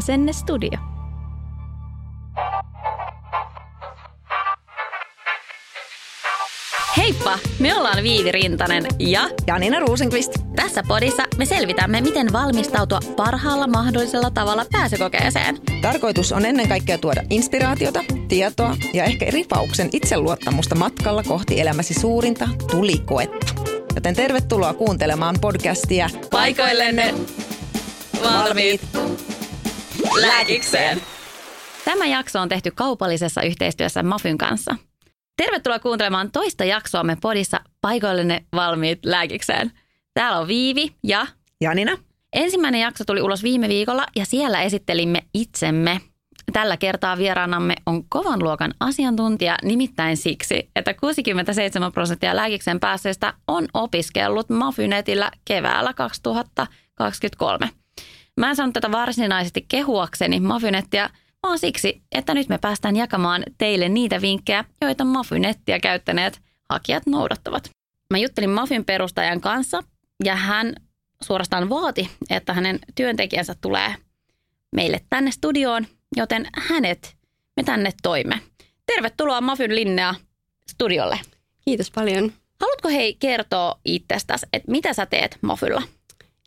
Asennestudio. Heippa! Me ollaan Viivi Rintanen ja Janina Ruusenqvist. tässä podissa me selvitämme, miten valmistautua parhaalla mahdollisella tavalla pääsykokeeseen. Tarkoitus on ennen kaikkea tuoda inspiraatiota, tietoa ja ehkä ripauksen itseluottamusta matkalla kohti elämäsi suurinta tulikoetta. Joten tervetuloa kuuntelemaan podcastia Paikoillenne valmiit lääkikseen. Tämä jakso on tehty kaupallisessa yhteistyössä Mafyn kanssa. Tervetuloa kuuntelemaan toista jaksoamme podissa Paikoillenne valmiit lääkikseen. Täällä on Viivi ja Janina. ensimmäinen jakso tuli ulos viime viikolla ja siellä esittelimme itsemme. Tällä kertaa vieraanamme on kovan luokan asiantuntija nimittäin siksi, että 67 prosenttia lääkiksen päässeistä on opiskellut Mafynetillä keväällä 2023. Mä en sanonut tätä varsinaisesti kehuakseni Mafynettiä, vaan siksi, että nyt me päästään jakamaan teille niitä vinkkejä, joita Mafynettiä käyttäneet hakijat noudattavat. Mä juttelin Mafyn perustajan kanssa ja hän suorastaan vaati, että hänen työntekijänsä tulee meille tänne studioon, joten hänet me tänne toimme. Tervetuloa Mafyn Linnea studiolle. Kiitos paljon. Haluatko hei kertoa itsestäsi, että mitä sä teet Mafylla?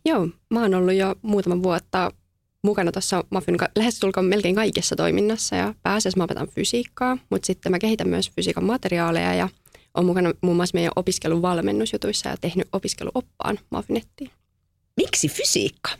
Joo, mä oon ollut jo muutaman vuotta mukana tuossa Mafin lähestulkoon melkein kaikessa toiminnassa ja pääasiassa mä opetan fysiikkaa, mutta sitten mä kehitän myös fysiikan materiaaleja ja on mukana muun muassa meidän opiskelun valmennusjutuissa ja tehnyt opiskeluoppaan Mafinettiin. Miksi fysiikka?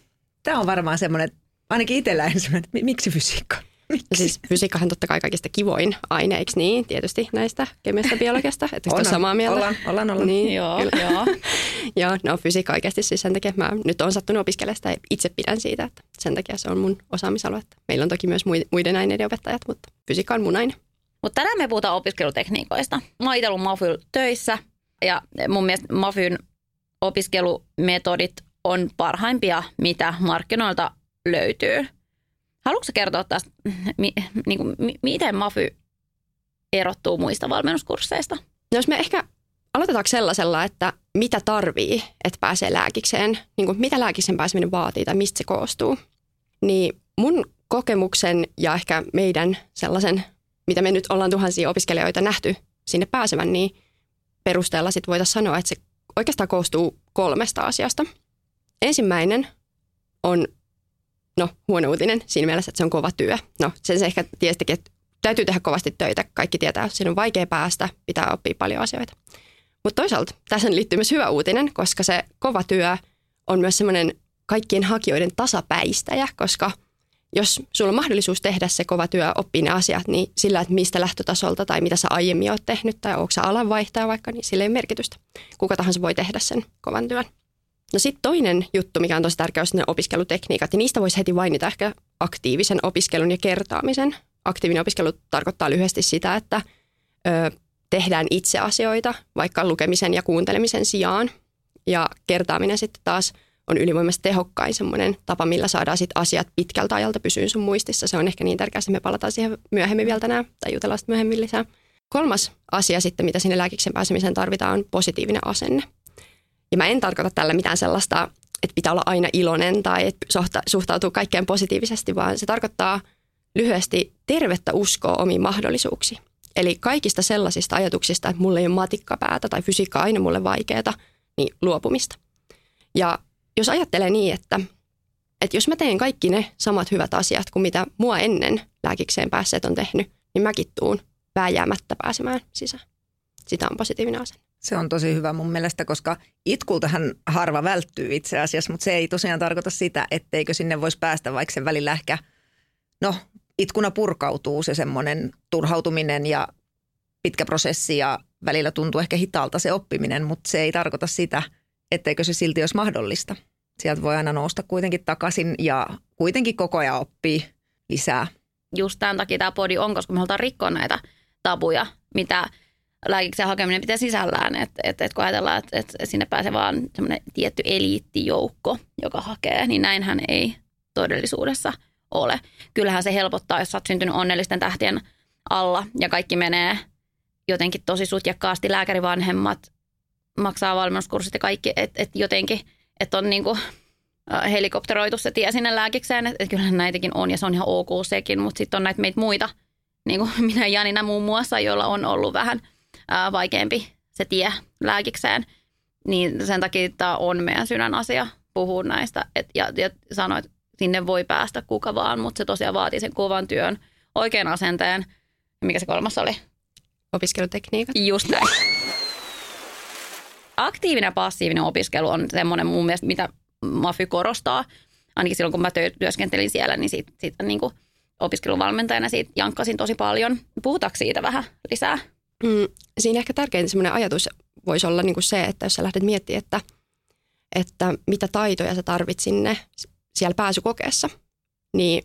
Tämä on varmaan semmoinen, ainakin itsellä ensimmäinen, miksi fysiikka? Miksi? No siis fysiikkahan totta kai kaikista kivoin aine, eikö niin? Tietysti näistä kemiasta biologiasta, että on. samaa mieltä. Ollaan, ollaan, ollaan. Niin, Joo, kyllä. joo. Joo, no fysiikka oikeasti siis sen takia, että mä nyt on sattunut opiskelemaan sitä ja itse pidän siitä, että sen takia se on mun osaamisalue. Meillä on toki myös mui- muiden aineiden opettajat, mutta fysiikka on mun aine. Mutta tänään me puhutaan opiskelutekniikoista. Mä oon itse ollut Mafyl töissä ja mun mielestä Mafyn opiskelumetodit on parhaimpia, mitä markkinoilta löytyy. Haluatko kertoa tästä, mi, niin kuin, mi, miten Mafy erottuu muista valmennuskursseista? No jos me ehkä aloitetaanko sellaisella, että mitä tarvii, että pääsee lääkikseen, niin kuin mitä lääkiksen pääseminen vaatii tai mistä se koostuu, niin mun kokemuksen ja ehkä meidän sellaisen, mitä me nyt ollaan tuhansia opiskelijoita nähty sinne pääsevän, niin perusteella sitten voitaisiin sanoa, että se oikeastaan koostuu kolmesta asiasta. Ensimmäinen on, no huono uutinen siinä mielessä, että se on kova työ. No sen se ehkä tiesikin, että täytyy tehdä kovasti töitä. Kaikki tietää, siinä on vaikea päästä, pitää oppia paljon asioita. Mutta toisaalta tässä liittyy myös hyvä uutinen, koska se kova työ on myös semmoinen kaikkien hakijoiden tasapäistäjä, koska jos sulla on mahdollisuus tehdä se kova työ, oppia ne asiat, niin sillä, että mistä lähtötasolta tai mitä sä aiemmin oot tehnyt tai onko sä alanvaihtaja vaikka, niin sillä ei ole merkitystä. Kuka tahansa voi tehdä sen kovan työn. No sitten toinen juttu, mikä on tosi tärkeä, on ne opiskelutekniikat, ja niistä voisi heti mainita ehkä aktiivisen opiskelun ja kertaamisen. Aktiivinen opiskelu tarkoittaa lyhyesti sitä, että ö, tehdään itse asioita, vaikka lukemisen ja kuuntelemisen sijaan. Ja kertaaminen sitten taas on ylivoimaisesti tehokkain semmoinen tapa, millä saadaan sit asiat pitkältä ajalta pysyä sun muistissa. Se on ehkä niin tärkeää, että me palataan siihen myöhemmin vielä tänään tai jutellaan sitten myöhemmin lisää. Kolmas asia sitten, mitä sinne lääkiksen pääsemiseen tarvitaan, on positiivinen asenne. Ja mä en tarkoita tällä mitään sellaista, että pitää olla aina iloinen tai että suhta- suhtautuu kaikkeen positiivisesti, vaan se tarkoittaa lyhyesti tervettä uskoa omiin mahdollisuuksiin. Eli kaikista sellaisista ajatuksista, että mulla ei ole matikkapäätä tai fysiikka aina mulle vaikeaa, niin luopumista. Ja jos ajattelee niin, että, että jos mä teen kaikki ne samat hyvät asiat kuin mitä mua ennen lääkikseen päässeet on tehnyt, niin mäkin tuun vääjäämättä pääsemään sisään. Sitä on positiivinen asenne. Se on tosi hyvä mun mielestä, koska itkultahan harva välttyy itse asiassa, mutta se ei tosiaan tarkoita sitä, etteikö sinne voisi päästä, vaikka sen välillä ehkä, no itkuna purkautuu se semmoinen turhautuminen ja pitkä prosessi ja välillä tuntuu ehkä hitaalta se oppiminen, mutta se ei tarkoita sitä, etteikö se silti olisi mahdollista. Sieltä voi aina nousta kuitenkin takaisin ja kuitenkin koko ajan oppii lisää. Just tämän takia tämä podi on, koska me halutaan rikkoa näitä tabuja, mitä lääkiksen hakeminen pitää sisällään. Että et, et kun ajatellaan, että et sinne pääsee vaan semmoinen tietty eliittijoukko, joka hakee, niin näinhän ei todellisuudessa ole. Kyllähän se helpottaa, jos sä oot syntynyt onnellisten tähtien alla ja kaikki menee jotenkin tosi sutjakkaasti. Lääkärivanhemmat maksaa valmennuskurssit ja kaikki, että et jotenkin, että on niinku helikopteroitu se tie sinne lääkikseen. Että kyllähän näitäkin on ja se on ihan ok sekin, mutta sitten on näitä meitä muita, niin kuin minä ja Janina muun muassa, joilla on ollut vähän ää, vaikeampi se tie lääkikseen. Niin sen takia tämä on meidän sydän asia puhua näistä et, ja, ja sanoa, että sinne voi päästä kuka vaan, mutta se tosiaan vaatii sen kovan työn, oikean asenteen. Mikä se kolmas oli? Opiskelutekniikat. Just näin. Aktiivinen ja passiivinen opiskelu on semmoinen mun mielestä, mitä Mafy korostaa. Ainakin silloin, kun mä työskentelin siellä, niin siitä, siitä niin kuin opiskeluvalmentajana siitä jankkasin tosi paljon. Puhutaanko siitä vähän lisää? Mm, siinä ehkä tärkein semmoinen ajatus voisi olla niin kuin se, että jos sä lähdet miettimään, että, että mitä taitoja sä tarvit sinne siellä pääsykokeessa, niin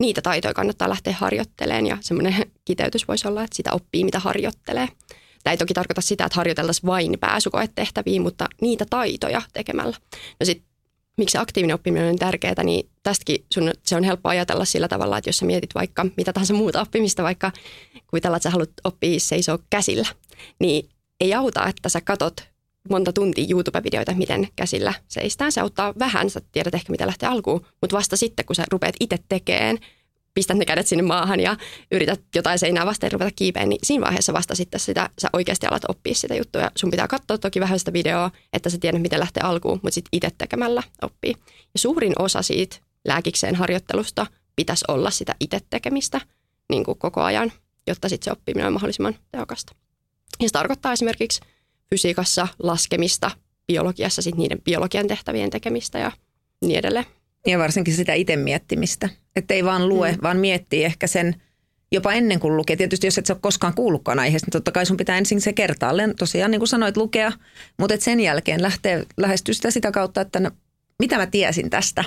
niitä taitoja kannattaa lähteä harjoittelemaan ja semmoinen kiteytys voisi olla, että sitä oppii, mitä harjoittelee. Tämä ei toki tarkoita sitä, että harjoiteltaisiin vain pääsykoetehtäviä, mutta niitä taitoja tekemällä. No sit, miksi aktiivinen oppiminen on tärkeää, niin tästäkin sun, se on helppo ajatella sillä tavalla, että jos sä mietit vaikka mitä tahansa muuta oppimista, vaikka kuvitellaan, että sä haluat oppia seisoo käsillä, niin ei auta, että sä katot monta tuntia YouTube-videoita, miten käsillä seistään. Se auttaa vähän, sä tiedät ehkä mitä lähtee alkuun, mutta vasta sitten, kun sä rupeat itse tekemään, pistät ne kädet sinne maahan ja yrität jotain seinää vastaan ruveta kiipeen, niin siinä vaiheessa vasta sitten sitä, sä oikeasti alat oppia sitä juttua. Sun pitää katsoa toki vähän sitä videoa, että sä tiedät, miten lähtee alkuun, mutta sitten itse tekemällä oppii. Ja suurin osa siitä lääkikseen harjoittelusta pitäisi olla sitä itse tekemistä niin kuin koko ajan, jotta sitten se oppiminen on mahdollisimman tehokasta. Ja se tarkoittaa esimerkiksi fysiikassa laskemista, biologiassa sitten niiden biologian tehtävien tekemistä ja niin edelleen. Ja varsinkin sitä itse miettimistä. Että ei vaan lue, mm. vaan miettii ehkä sen jopa ennen kuin lukee. Tietysti jos et sä ole koskaan kuullutkaan aiheesta, niin totta kai sun pitää ensin se kertaalleen tosiaan niin kuin sanoit lukea. Mutta et sen jälkeen lähtee lähestyä sitä sitä kautta, että no, mitä mä tiesin tästä.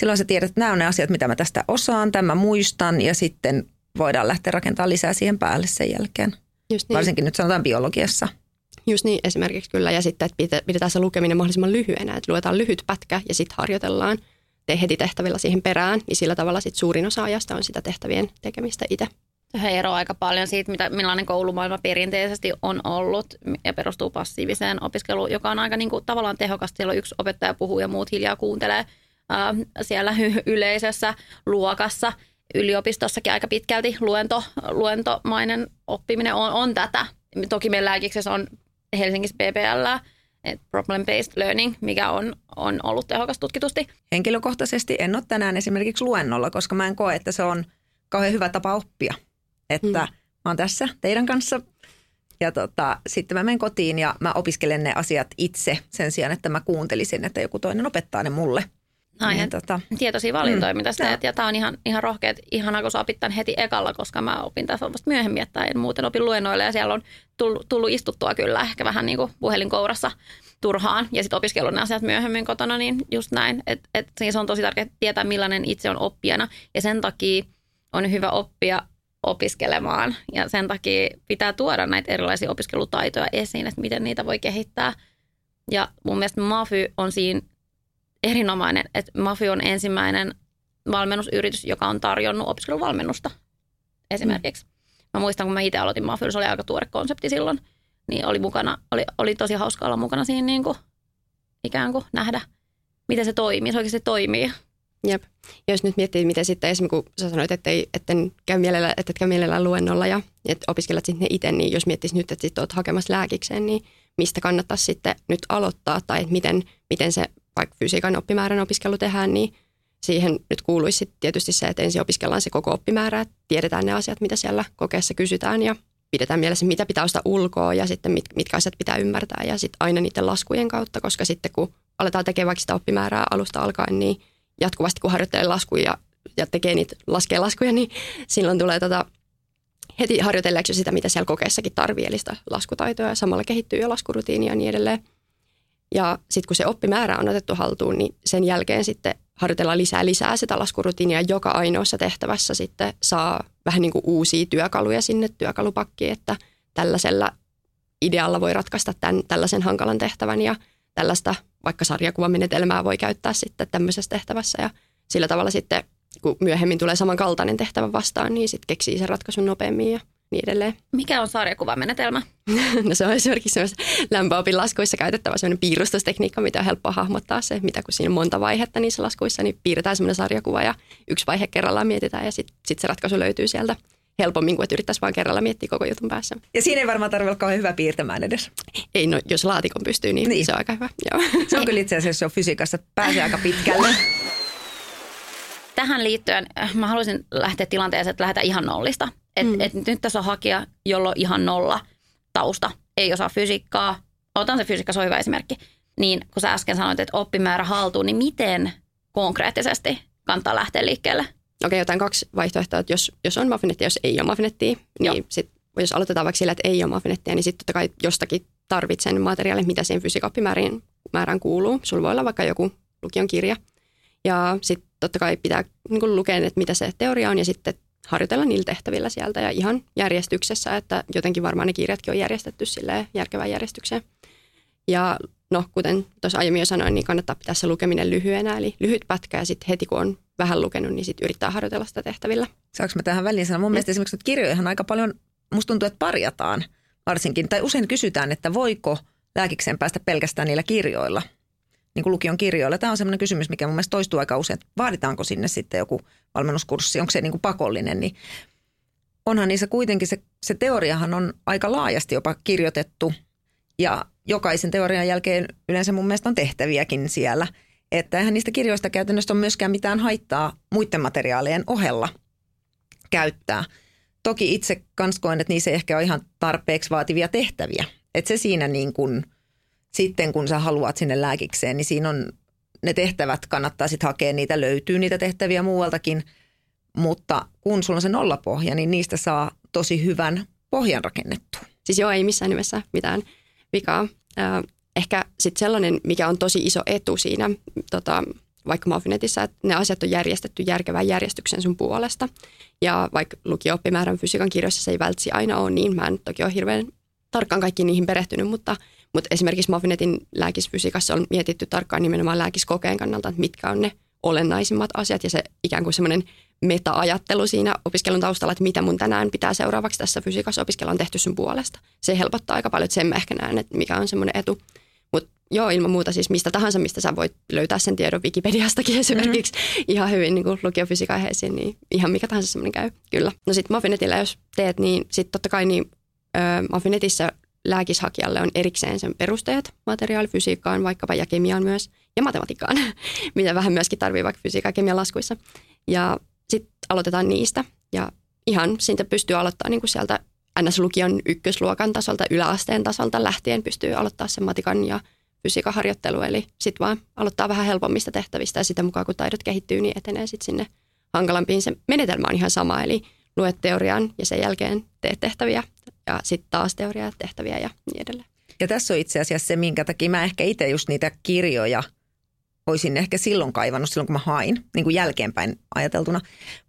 Silloin sä tiedät, että nämä on ne asiat, mitä mä tästä osaan, tämä muistan ja sitten voidaan lähteä rakentamaan lisää siihen päälle sen jälkeen. Just niin. Varsinkin nyt sanotaan biologiassa. Just niin, esimerkiksi kyllä. Ja sitten, että pidetään se lukeminen mahdollisimman lyhyenä, että luetaan lyhyt pätkä ja sitten harjoitellaan tee heti tehtävillä siihen perään, niin sillä tavalla sit suurin osa ajasta on sitä tehtävien tekemistä itse. Se eroaa aika paljon siitä, mitä, millainen koulumaailma perinteisesti on ollut ja perustuu passiiviseen opiskeluun, joka on aika niin kuin, tavallaan tehokasta. Siellä on yksi opettaja puhuu ja muut hiljaa kuuntelee ää, siellä yleisössä luokassa. Yliopistossakin aika pitkälti luento, luentomainen oppiminen on, on tätä. Toki meillä lääkiksessä on Helsingissä Problem-based learning, mikä on, on ollut tehokas tutkitusti. Henkilökohtaisesti en ole tänään esimerkiksi luennolla, koska mä en koe, että se on kauhean hyvä tapa oppia. Että hmm. mä oon tässä teidän kanssa ja tota, sitten mä menen kotiin ja mä opiskelen ne asiat itse sen sijaan, että mä kuuntelisin, että joku toinen opettaa ne mulle. Ai, niin, tota, tietoisia valintoja, mm, mitä sä teet. Ja tämä on ihan, ihan rohkeat, ihanaa, kun sä opit tämän heti ekalla, koska mä opin tässä vasta myöhemmin, että en muuten opin luennoille. Ja siellä on tullut, tullut istuttua kyllä ehkä vähän niin kuin puhelinkourassa turhaan. Ja sitten opiskelun ne asiat myöhemmin kotona, niin just näin. Että et, se on tosi tärkeää tietää, millainen itse on oppijana. Ja sen takia on hyvä oppia opiskelemaan. Ja sen takia pitää tuoda näitä erilaisia opiskelutaitoja esiin, että miten niitä voi kehittää. Ja mun mielestä Mafy on siinä erinomainen, että Mafi on ensimmäinen valmennusyritys, joka on tarjonnut opiskeluvalmennusta esimerkiksi. Mm. Mä muistan, kun mä itse aloitin Mafy, se oli aika tuore konsepti silloin, niin oli, mukana, oli, oli tosi hauska olla mukana siinä niin kuin, ikään kuin nähdä, miten se toimii, se oikeasti toimii. Jep. Ja jos nyt miettii, miten sitten esimerkiksi kun sä sanoit, että etten käy mielellä, et käy mielellään luennolla ja että opiskelet sitten ne itse, niin jos miettisit nyt, että sitten olet hakemassa lääkikseen, niin mistä kannattaisi sitten nyt aloittaa tai että miten, miten se vaikka fysiikan oppimäärän opiskelu tehdään, niin siihen nyt kuuluisi tietysti se, että ensin opiskellaan se koko oppimäärä, että tiedetään ne asiat, mitä siellä kokeessa kysytään ja pidetään mielessä, mitä pitää ostaa ulkoa ja sitten mit, mitkä asiat pitää ymmärtää ja sitten aina niiden laskujen kautta, koska sitten kun aletaan tekemään vaikka sitä oppimäärää alusta alkaen, niin jatkuvasti kun harjoittelee laskuja ja, tekee niitä, laskee laskuja, niin silloin tulee tota, heti harjoitelleeksi sitä, mitä siellä kokeessakin tarvii, eli sitä laskutaitoa ja samalla kehittyy jo laskurutiini ja niin edelleen. Ja sitten kun se oppimäärä on otettu haltuun, niin sen jälkeen sitten harjoitellaan lisää lisää sitä laskurutiinia. Joka ainoassa tehtävässä sitten saa vähän niin kuin uusia työkaluja sinne työkalupakkiin, että tällaisella idealla voi ratkaista tämän, tällaisen hankalan tehtävän ja tällaista vaikka sarjakuvamenetelmää voi käyttää sitten tämmöisessä tehtävässä ja sillä tavalla sitten kun myöhemmin tulee samankaltainen tehtävä vastaan, niin sitten keksii sen ratkaisun nopeammin ja niin edelleen. Mikä on sarjakuvamenetelmä? no se on esimerkiksi lämpöopin laskuissa käytettävä sellainen piirustustekniikka, mitä on helppo hahmottaa se, mitä kun siinä on monta vaihetta niissä laskuissa, niin piirretään semmoinen sarjakuva ja yksi vaihe kerrallaan mietitään ja sitten sit se ratkaisu löytyy sieltä helpommin kuin että yrittäisi vaan kerralla miettiä koko jutun päässä. Ja siinä ei varmaan tarvitse olla kauhean hyvä piirtämään edes. Ei, no jos laatikon pystyy, niin, niin. se on aika hyvä. Joo. Se on kyllä itse asiassa jo fysiikassa, pääsee aika pitkälle. Tähän liittyen äh, mä haluaisin lähteä tilanteeseen, että lähdetään ihan nollista. Et, mm. et nyt tässä on hakija, jolla on ihan nolla tausta, ei osaa fysiikkaa. Otan se fysiikka, se on hyvä esimerkki. Niin kun sä äsken sanoit, että oppimäärä haltuu, niin miten konkreettisesti kannattaa lähteä liikkeelle? Okei, jotain kaksi vaihtoehtoa, että jos, jos on maffinettia, jos ei ole maffinettia, niin sit, jos aloitetaan vaikka sillä, että ei ole maffinettia, niin sitten totta kai jostakin tarvitsen materiaalin, mitä siihen fysiikkaoppimäärään määrään kuuluu. Sulla voi olla vaikka joku lukion kirja. Ja sitten totta kai pitää niin lukea, että mitä se teoria on ja sitten harjoitella niillä tehtävillä sieltä ja ihan järjestyksessä, että jotenkin varmaan ne kirjatkin on järjestetty sille järkevään järjestykseen. Ja no, kuten tuossa aiemmin jo sanoin, niin kannattaa pitää se lukeminen lyhyenä, eli lyhyt pätkä ja sitten heti kun on vähän lukenut, niin sitten yrittää harjoitella sitä tehtävillä. Saanko mä tähän väliin sanoa? Mun mielestä esimerkiksi nyt kirjojahan aika paljon, musta tuntuu, että parjataan varsinkin, tai usein kysytään, että voiko lääkikseen päästä pelkästään niillä kirjoilla – niin kuin lukion kirjoilla. Tämä on sellainen kysymys, mikä mun mielestä toistuu aika usein, että vaaditaanko sinne sitten joku valmennuskurssi, onko se niin kuin pakollinen, niin onhan niissä kuitenkin se, se teoriahan on aika laajasti jopa kirjoitettu ja jokaisen teorian jälkeen yleensä mun mielestä on tehtäviäkin siellä. Että eihän niistä kirjoista käytännössä ole myöskään mitään haittaa muiden materiaalien ohella käyttää. Toki itse kans koen, että niissä ei ehkä ole ihan tarpeeksi vaativia tehtäviä. Että se siinä niin kuin – sitten kun sä haluat sinne lääkikseen, niin siinä on ne tehtävät, kannattaa sitten hakea niitä, löytyy niitä tehtäviä muualtakin. Mutta kun sulla on se nollapohja, niin niistä saa tosi hyvän pohjan rakennettua. Siis joo, ei missään nimessä mitään vikaa. ehkä sitten sellainen, mikä on tosi iso etu siinä tota, vaikka Maffinetissa, että ne asiat on järjestetty järkevän järjestyksen sun puolesta. Ja vaikka lukio-oppimäärän fysiikan kirjoissa se ei vältsi aina ole niin, mä en toki ole hirveän tarkkaan kaikki niihin perehtynyt, mutta – mutta esimerkiksi Maffinetin lääkisfysiikassa on mietitty tarkkaan nimenomaan lääkiskokeen kannalta, että mitkä on ne olennaisimmat asiat ja se ikään kuin semmoinen meta-ajattelu siinä opiskelun taustalla, että mitä mun tänään pitää seuraavaksi tässä fysiikassa opiskella on tehty sun puolesta. Se helpottaa aika paljon, että sen mä ehkä näen, että mikä on semmoinen etu. Mutta joo, ilman muuta siis mistä tahansa, mistä sä voit löytää sen tiedon Wikipediastakin esimerkiksi mm-hmm. ihan hyvin niin lukiofysiikan aiheisiin, niin ihan mikä tahansa semmoinen käy, kyllä. No sitten Maffinetillä jos teet, niin sitten totta kai niin Maffinetissa lääkishakijalle on erikseen sen perusteet materiaalifysiikkaan vaikkapa ja kemiaan myös ja matematiikkaan, mitä vähän myöskin tarvii vaikka fysiikan ja kemian laskuissa. Ja sitten aloitetaan niistä ja ihan siitä pystyy aloittamaan niin kuin sieltä NS-lukion ykkösluokan tasolta, yläasteen tasolta lähtien pystyy aloittaa sen matikan ja fysiikan harjoittelu. Eli sitten vaan aloittaa vähän helpommista tehtävistä ja sitä mukaan kun taidot kehittyy, niin etenee sitten sinne hankalampiin. Se menetelmä on ihan sama, eli luet teorian ja sen jälkeen teet tehtäviä ja sitten taas teoriaa, tehtäviä ja niin edelleen. Ja tässä on itse asiassa se, minkä takia mä ehkä itse just niitä kirjoja olisin ehkä silloin kaivannut, silloin kun mä hain, niin kuin jälkeenpäin ajateltuna.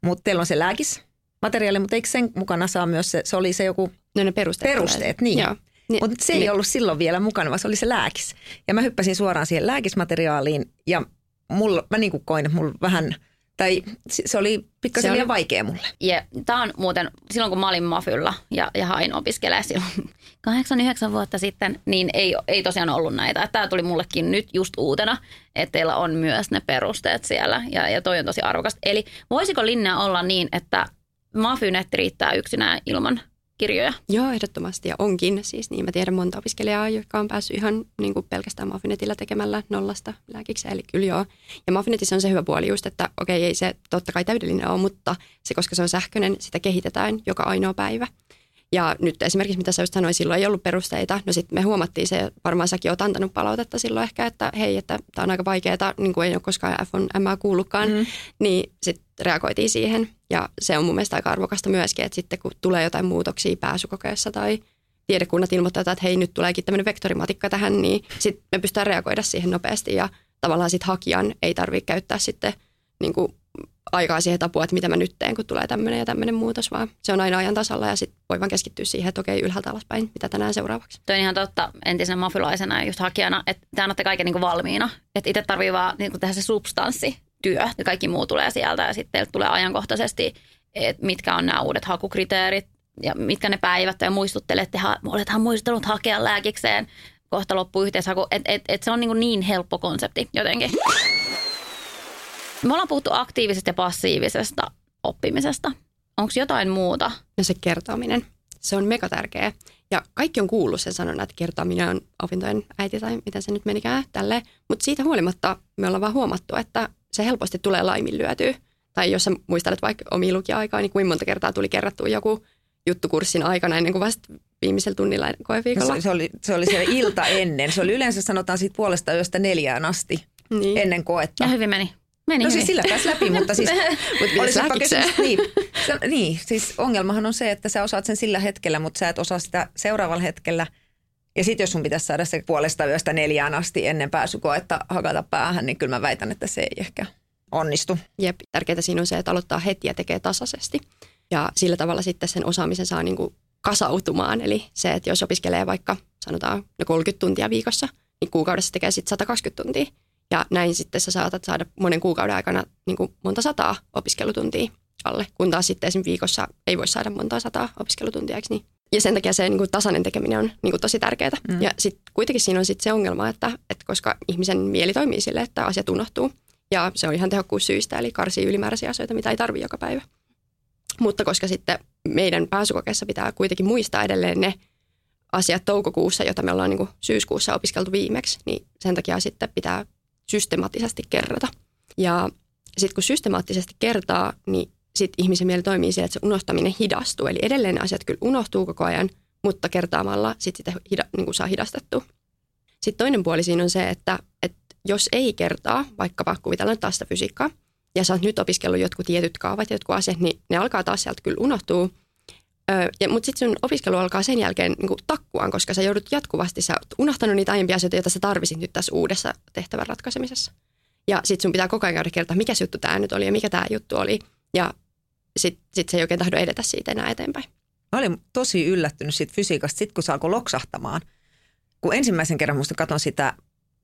Mutta teillä on se lääkis materiaali, mutta eikö sen mukana saa myös se, se oli se joku... No ne perusteet. Perusteet, niin. Joo. Niin, mutta se ei niin. ollut silloin vielä mukana, vaan se oli se lääkis. Ja mä hyppäsin suoraan siihen lääkismateriaaliin ja mulla, mä niin kuin koin, että mulla vähän – tai se oli pikkasen liian vaikea mulle. Ja tämä on muuten, silloin kun mä olin Mafylla ja, ja hain opiskelemaan silloin kahdeksan, yhdeksän vuotta sitten, niin ei, ei tosiaan ollut näitä. Tämä tuli mullekin nyt just uutena, että teillä on myös ne perusteet siellä ja, ja toi on tosi arvokasta. Eli voisiko Linnea olla niin, että Mafynetti riittää yksinään ilman kirjoja. Joo, ehdottomasti ja onkin. Siis niin mä tiedän monta opiskelijaa, jotka on päässyt ihan niin kuin pelkästään Maffinetilla tekemällä nollasta lääkiksi. Eli kyllä joo. Ja Maffinetissa on se hyvä puoli just, että okei, ei se totta kai täydellinen ole, mutta se, koska se on sähköinen, sitä kehitetään joka ainoa päivä. Ja nyt esimerkiksi, mitä sä just sanoin, silloin ei ollut perusteita. No sitten me huomattiin se, varmaan säkin oot antanut palautetta silloin ehkä, että hei, että tämä on aika vaikeaa, niin kuin ei ole koskaan F on M kuullutkaan. Mm. Niin sitten reagoitiin siihen. Ja se on mun mielestä aika arvokasta myöskin, että sitten kun tulee jotain muutoksia pääsykokeessa tai tiedekunnat ilmoittaa, että hei, nyt tuleekin tämmöinen vektorimatikka tähän, niin sitten me pystytään reagoida siihen nopeasti ja tavallaan sitten hakijan ei tarvitse käyttää sitten niin kuin aikaa siihen, että apua, että mitä mä nyt teen, kun tulee tämmöinen ja tämmöinen muutos, vaan se on aina ajan tasalla ja sitten voi vaan keskittyä siihen, että okei, ylhäältä alaspäin, mitä tänään seuraavaksi. Toi on ihan totta entisenä mafylaisena ja just hakijana, että te annatte kaiken niin kuin valmiina. Että itse tarvii vaan niin kuin tehdä se substanssi, työ ja kaikki muu tulee sieltä ja sitten tulee ajankohtaisesti, että mitkä on nämä uudet hakukriteerit, ja mitkä ne päivät ja muistuttelee, että ha, olethan muistellut hakea lääkikseen, kohta loppuu yhteishaku. Että et, et se on niin, niin helppo konsepti jotenkin. Me ollaan puhuttu aktiivisesta ja passiivisesta oppimisesta. Onko jotain muuta? No se kertoaminen. Se on mega tärkeä. Ja kaikki on kuullut sen sanon, että kertoaminen on opintojen äiti tai mitä se nyt menikään tälle. Mutta siitä huolimatta me ollaan vaan huomattu, että se helposti tulee laiminlyötyä. Tai jos sä muistelet vaikka omi lukija-aikaa, niin kuinka monta kertaa tuli kerrattua joku juttukurssin aikana ennen kuin vasta viimeisellä tunnilla koeviikolla. No se, se, oli, se oli siellä ilta ennen. Se oli yleensä sanotaan siitä puolesta yöstä neljään asti niin. ennen koetta. Ja hyvin meni. Meni no siis hyvin. siis sillä pääsi läpi, mutta siis... mutta oli kysymys, niin, se, niin, siis ongelmahan on se, että sä osaat sen sillä hetkellä, mutta sä et osaa sitä seuraavalla hetkellä. Ja sitten jos sun pitäisi saada se puolesta yöstä neljään asti ennen pääsykoetta hakata päähän, niin kyllä mä väitän, että se ei ehkä onnistu. Jep, tärkeää siinä on se, että aloittaa heti ja tekee tasaisesti. Ja sillä tavalla sitten sen osaamisen saa niin kuin kasautumaan. Eli se, että jos opiskelee vaikka sanotaan 30 tuntia viikossa, niin kuukaudessa tekee sitten 120 tuntia. Ja näin sitten sä saatat saada monen kuukauden aikana niin kuin monta sataa opiskelutuntia alle, kun taas sitten esimerkiksi viikossa ei voi saada monta sataa opiskelutuntia, eikö niin? Ja sen takia se niin kuin tasainen tekeminen on niin kuin tosi tärkeää. Mm. Ja sitten kuitenkin siinä on sitten se ongelma, että, että koska ihmisen mieli toimii sille, että asiat unohtuu. Ja se on ihan tehokkuussyistä, eli karsii ylimääräisiä asioita, mitä ei tarvitse joka päivä. Mutta koska sitten meidän pääsykokeessa pitää kuitenkin muistaa edelleen ne asiat toukokuussa, joita me ollaan niin kuin syyskuussa opiskeltu viimeksi, niin sen takia sitten pitää systemaattisesti kerrata. Ja sitten kun systemaattisesti kertaa, niin sitten ihmisen mieli toimii sillä, että se unohtaminen hidastuu. Eli edelleen asiat kyllä unohtuu koko ajan, mutta kertaamalla sitten sitä hida, niin kuin saa hidastettua. Sitten toinen puoli siinä on se, että, että jos ei kertaa, vaikkapa kuvitellaan taas sitä fysiikkaa, ja sä oot nyt opiskellut jotkut tietyt kaavat ja jotkut asiat, niin ne alkaa taas sieltä kyllä unohtua. Öö, mutta sitten sun opiskelu alkaa sen jälkeen niin takkuaan, koska sä joudut jatkuvasti, sä oot unohtanut niitä aiempia asioita, joita sä tarvisit nyt tässä uudessa tehtävän ratkaisemisessa. Ja sitten sun pitää koko ajan käydä kertoa, mikä juttu tämä nyt oli ja mikä tämä juttu oli. Ja sitten sit se ei oikein tahdo edetä siitä enää eteenpäin. Mä olin tosi yllättynyt siitä fysiikasta, sit kun se alkoi loksahtamaan. Kun ensimmäisen kerran musta katon sitä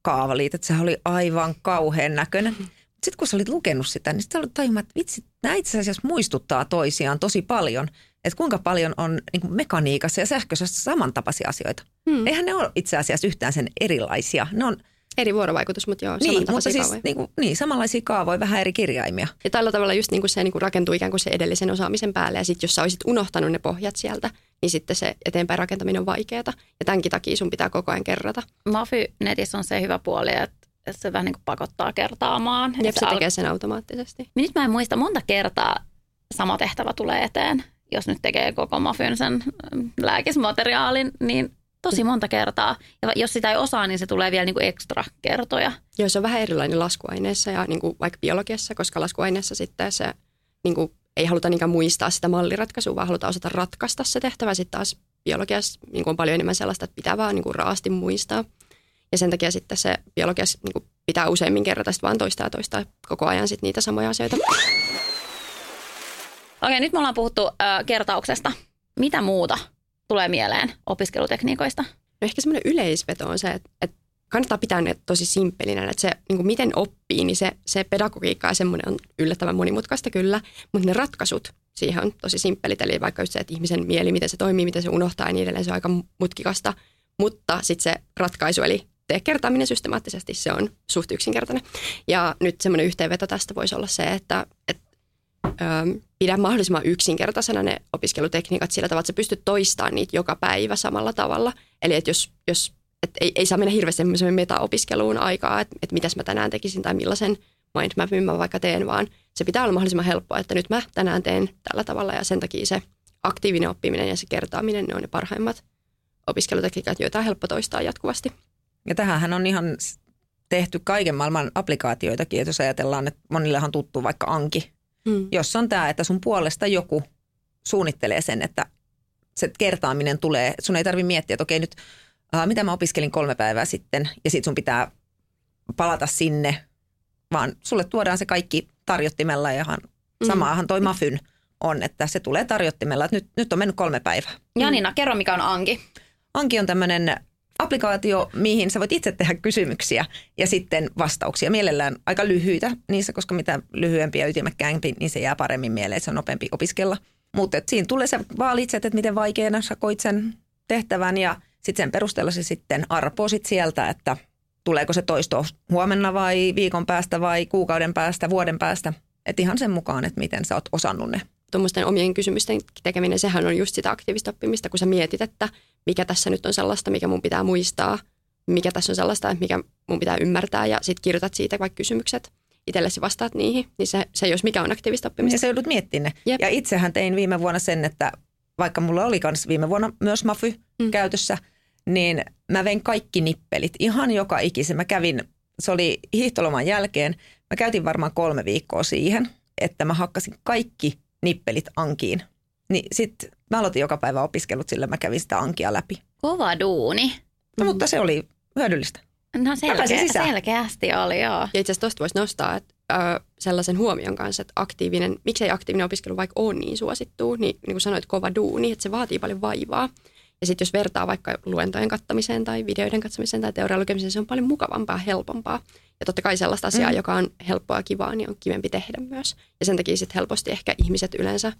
kaavaliitettä, se oli aivan kauhean näköinen. Mm-hmm sitten kun sä olit lukenut sitä, niin sitten tajumat, että vitsi, nämä itse asiassa muistuttaa toisiaan tosi paljon. Että kuinka paljon on niin kuin mekaniikassa ja sähköisessä samantapaisia asioita. Hmm. Eihän ne ole itse asiassa yhtään sen erilaisia. Ne on Eri vuorovaikutus, mutta joo, niin, mutta siis niin, kuin, niin, samanlaisia kaavoja, vähän eri kirjaimia. Ja tällä tavalla just niin kuin se niin kuin rakentuu ikään kuin se edellisen osaamisen päälle. Ja sitten jos sä olisit unohtanut ne pohjat sieltä, niin sitten se eteenpäin rakentaminen on vaikeaa. Ja tämänkin takia sun pitää koko ajan kerrata. Mafy-netissä on se hyvä puoli, että että se vähän niin kuin pakottaa kertaamaan. Jep, se, se tekee al- sen automaattisesti. Nyt mä en muista, monta kertaa sama tehtävä tulee eteen. Jos nyt tekee koko mafyn sen mm, lääkismateriaalin, niin tosi monta kertaa. Ja jos sitä ei osaa, niin se tulee vielä niin kuin ekstra kertoja. Joo, se on vähän erilainen laskuaineessa ja niin kuin vaikka biologiassa, koska laskuaineessa sitten se niin kuin ei haluta niinkään muistaa sitä malliratkaisua, vaan halutaan osata ratkaista se tehtävä. Sitten taas biologiassa niin kuin on paljon enemmän sellaista, että pitää vaan niin kuin raasti muistaa. Ja sen takia sitten se biologiassa niin pitää useimmin kerrata sitten vaan toista ja toista koko ajan sitten niitä samoja asioita. Okei, nyt me ollaan puhuttu äh, kertauksesta. Mitä muuta tulee mieleen opiskelutekniikoista? No ehkä semmoinen yleisveto on se, että, että kannattaa pitää ne tosi simppelinä, että se niin kuin miten oppii, niin se, se pedagogiikka ja semmoinen on yllättävän monimutkaista kyllä, mutta ne ratkaisut siihen on tosi simppelit, eli vaikka just se, että ihmisen mieli, miten se toimii, miten se unohtaa ja niin edelleen, se on aika mutkikasta, mutta sitten se ratkaisu, eli tee kertaaminen systemaattisesti, se on suht yksinkertainen. Ja nyt semmoinen yhteenveto tästä voisi olla se, että, että ö, pidä mahdollisimman yksinkertaisena ne opiskelutekniikat sillä tavalla, että sä pystyt toistamaan niitä joka päivä samalla tavalla. Eli että jos, jos et ei, ei saa mennä hirveästi meta-opiskeluun aikaa, että, että mitäs mä tänään tekisin tai millaisen mindmapin mä vaikka teen, vaan se pitää olla mahdollisimman helppoa, että nyt mä tänään teen tällä tavalla ja sen takia se aktiivinen oppiminen ja se kertaaminen, ne on ne parhaimmat opiskelutekniikat, joita on helppo toistaa jatkuvasti. Ja tähän on ihan tehty kaiken maailman applikaatioitakin, että jos ajatellaan, että monillehan tuttu vaikka Anki, hmm. jos on tämä, että sun puolesta joku suunnittelee sen, että se kertaaminen tulee, sun ei tarvitse miettiä, että okei nyt, äh, mitä mä opiskelin kolme päivää sitten, ja sitten sun pitää palata sinne, vaan sulle tuodaan se kaikki tarjottimella, ja hmm. samaahan toi Mafyn on, että se tulee tarjottimella, että nyt, nyt on mennyt kolme päivää. Janina, kerro mikä on Anki. Anki on tämmöinen applikaatio, mihin sä voit itse tehdä kysymyksiä ja sitten vastauksia. Mielellään aika lyhyitä niissä, koska mitä lyhyempi ja ytimekkäämpi, niin se jää paremmin mieleen, se on nopeampi opiskella. Mutta siinä tulee se valitset, että miten vaikeana sä koit sen tehtävän ja sitten sen perusteella se sitten arpoo sit sieltä, että tuleeko se toisto huomenna vai viikon päästä vai kuukauden päästä, vuoden päästä. Että ihan sen mukaan, että miten sä oot osannut ne. Tuommoisten omien kysymysten tekeminen, sehän on just sitä aktiivista oppimista, kun sä mietit, että mikä tässä nyt on sellaista, mikä mun pitää muistaa, mikä tässä on sellaista, että mikä mun pitää ymmärtää ja sitten kirjoitat siitä vaikka kysymykset itsellesi vastaat niihin, niin se, se jos mikä on aktiivista oppimista. Ja sä joudut miettimään ne. Jep. Ja itsehän tein viime vuonna sen, että vaikka mulla oli myös viime vuonna myös Mafy mm. käytössä, niin mä vein kaikki nippelit, ihan joka ikisen. Mä kävin, se oli hiihtoloman jälkeen, mä käytin varmaan kolme viikkoa siihen, että mä hakkasin kaikki nippelit ankiin. Niin sit mä aloitin joka päivä opiskelut, sillä mä kävin sitä ankia läpi. Kova duuni. No, mutta se oli hyödyllistä. No selkeä, selkeästi oli, joo. Ja itse asiassa tuosta voisi nostaa että, ö, sellaisen huomion kanssa, että aktiivinen, miksei aktiivinen opiskelu vaikka on niin suosittu, niin, niin kuin sanoit, kova duuni, että se vaatii paljon vaivaa. Ja sitten jos vertaa vaikka luentojen kattamiseen tai videoiden katsomiseen tai teorian lukemiseen, se on paljon mukavampaa, helpompaa. Ja totta kai sellaista asiaa, mm. joka on helppoa ja kivaa, niin on kivempi tehdä myös. Ja sen takia sitten helposti ehkä ihmiset yleensä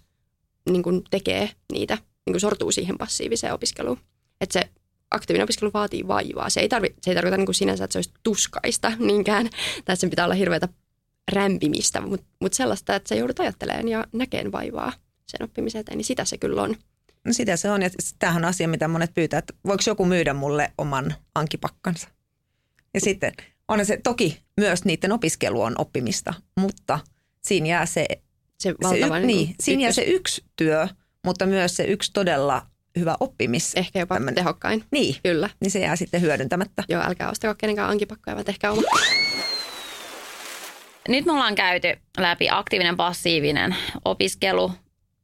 niin kuin tekee niitä, niin kuin sortuu siihen passiiviseen opiskeluun. Että se aktiivinen opiskelu vaatii vaivaa. Se ei, tarvi, se ei tarkoita niin kuin sinänsä, että se olisi tuskaista niinkään, tai että sen pitää olla hirveätä rämpimistä, mutta mut sellaista, että se joudut ajattelemaan ja näkeen vaivaa sen oppimisen eteen, niin sitä se kyllä on. No sitä se on, ja tämähän on asia, mitä monet pyytää, että voiko joku myydä mulle oman ankipakkansa. Ja sitten on se toki myös niiden opiskelu on oppimista, mutta siinä jää se, se, valtava, se, y, niin, siinä jää se yksi työ, mutta myös se yksi todella hyvä oppimis. Ehkä jopa tämmönen. tehokkain. Niin, Kyllä. niin se jää sitten hyödyntämättä. Joo, älkää ostako kenenkään ankipakkoja, vaan tehkää oma. Nyt me ollaan käyty läpi aktiivinen, passiivinen opiskelu,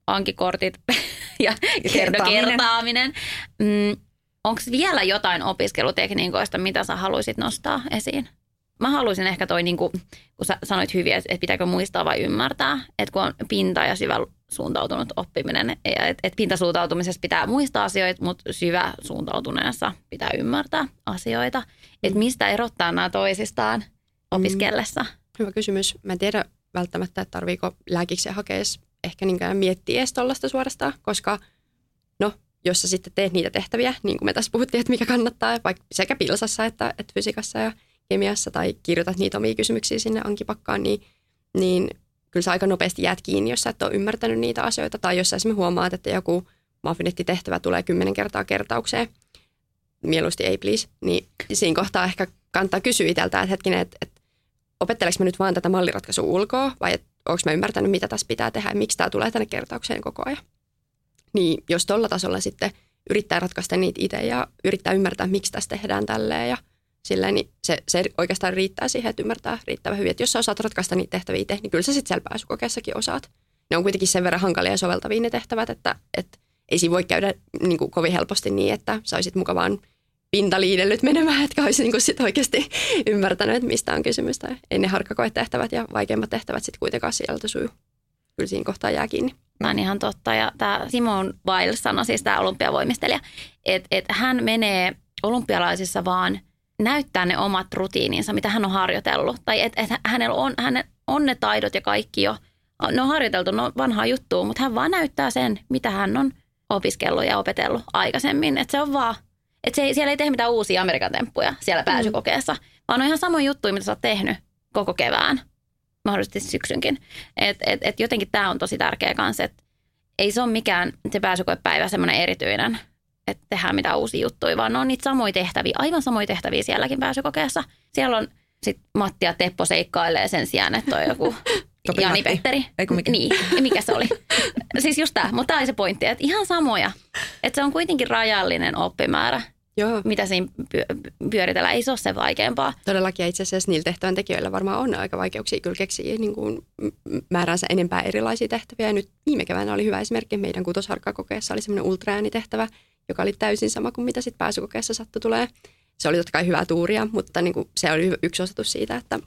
ankikortit ja kertaaminen. kertaaminen. Mm, Onko vielä jotain opiskelutekniikoista, mitä sä haluaisit nostaa esiin? Mä haluaisin ehkä toi, niin kuin, kun sä sanoit hyvin, että pitääkö muistaa vai ymmärtää, että kun on pinta ja syvä suuntautunut oppiminen, että et pintasuuntautumisessa pitää muistaa asioita, mutta syvä suuntautuneessa pitää ymmärtää asioita. Että mistä erottaa nämä toisistaan opiskellessa? Mm. Hyvä kysymys. Mä en tiedä välttämättä, että tarviiko lääkiksen hakea ehkä niinkään miettiä edes tuollaista suorastaan, koska no, jos sä sitten teet niitä tehtäviä, niin kuin me tässä puhuttiin, että mikä kannattaa, vaikka sekä pilsassa että, että fysiikassa ja kemiassa, tai kirjoitat niitä omia kysymyksiä sinne ankipakkaan, niin, niin kyllä sä aika nopeasti jäät kiinni, jos sä et ole ymmärtänyt niitä asioita, tai jos sä esimerkiksi huomaat, että joku maffinettitehtävä tulee kymmenen kertaa kertaukseen, mieluusti ei please, niin siinä kohtaa ehkä kannattaa kysyä itseltä, että hetkinen, että, että opetteleks mä nyt vaan tätä malliratkaisua ulkoa, vai että onko mä ymmärtänyt, mitä tässä pitää tehdä ja miksi tämä tulee tänne kertaukseen koko ajan. Niin jos tuolla tasolla sitten yrittää ratkaista niitä itse ja yrittää ymmärtää, miksi tässä tehdään tälleen ja silleen, niin se, se oikeastaan riittää siihen, että ymmärtää riittävän hyvin. Että jos sä osaat ratkaista niitä tehtäviä itse, niin kyllä sä sitten siellä pääsykokeessakin osaat. Ne on kuitenkin sen verran hankalia ja soveltavia ne tehtävät, että, että ei siinä voi käydä niin kuin kovin helposti niin, että sä olisit mukavaan pintaliidellyt menemään, etkä olisi niin sit oikeasti ymmärtänyt, että mistä on kysymys. Tai ei ne harkkakoetehtävät ja vaikeimmat tehtävät sitten kuitenkaan sieltä suju. Kyllä siinä kohtaa jää kiinni. Tämä on ihan totta. Ja tämä Simon Wiles sanoi, siis tämä olympiavoimistelija, että, että hän menee olympialaisissa vaan näyttää ne omat rutiininsa, mitä hän on harjoitellut. Tai että, että hänellä on, hänen, on ne taidot ja kaikki jo. Ne on harjoiteltu, ne on vanhaa juttua, mutta hän vaan näyttää sen, mitä hän on opiskellut ja opetellut aikaisemmin. Että se on vaan että se siellä ei tehdä mitään uusia Amerikan temppuja siellä mm. pääsykokeessa, mm. vaan on ihan samoja juttuja, mitä sä oot tehnyt koko kevään, mahdollisesti syksynkin. Et, et, et jotenkin tämä on tosi tärkeä kanssa, että ei se ole mikään se pääsykoepäivä semmoinen erityinen, että tehdään mitään uusia juttuja, vaan ne on niitä samoja tehtäviä, aivan samoja tehtäviä sielläkin pääsykokeessa. Siellä on sitten Matti ja Teppo seikkailee sen sijaan, että on joku Jani Petteri. Mikä? Niin, mikä se oli? siis just tämä, mutta tämä oli se pointti, että ihan samoja. Että se on kuitenkin rajallinen oppimäärä. Joo. mitä siinä pyöritellään. Ei se ole se vaikeampaa. Todellakin itse asiassa niillä tehtävän tekijöillä varmaan on aika vaikeuksia kyllä keksiä niin kuin määränsä enempää erilaisia tehtäviä. Ja nyt viime keväänä oli hyvä esimerkki. Meidän kutosharkkakokeessa oli semmoinen ultraäänitehtävä, joka oli täysin sama kuin mitä sitten pääsykokeessa sattui tulee. Se oli totta kai hyvää tuuria, mutta niin kuin se oli yksi osoitus siitä, että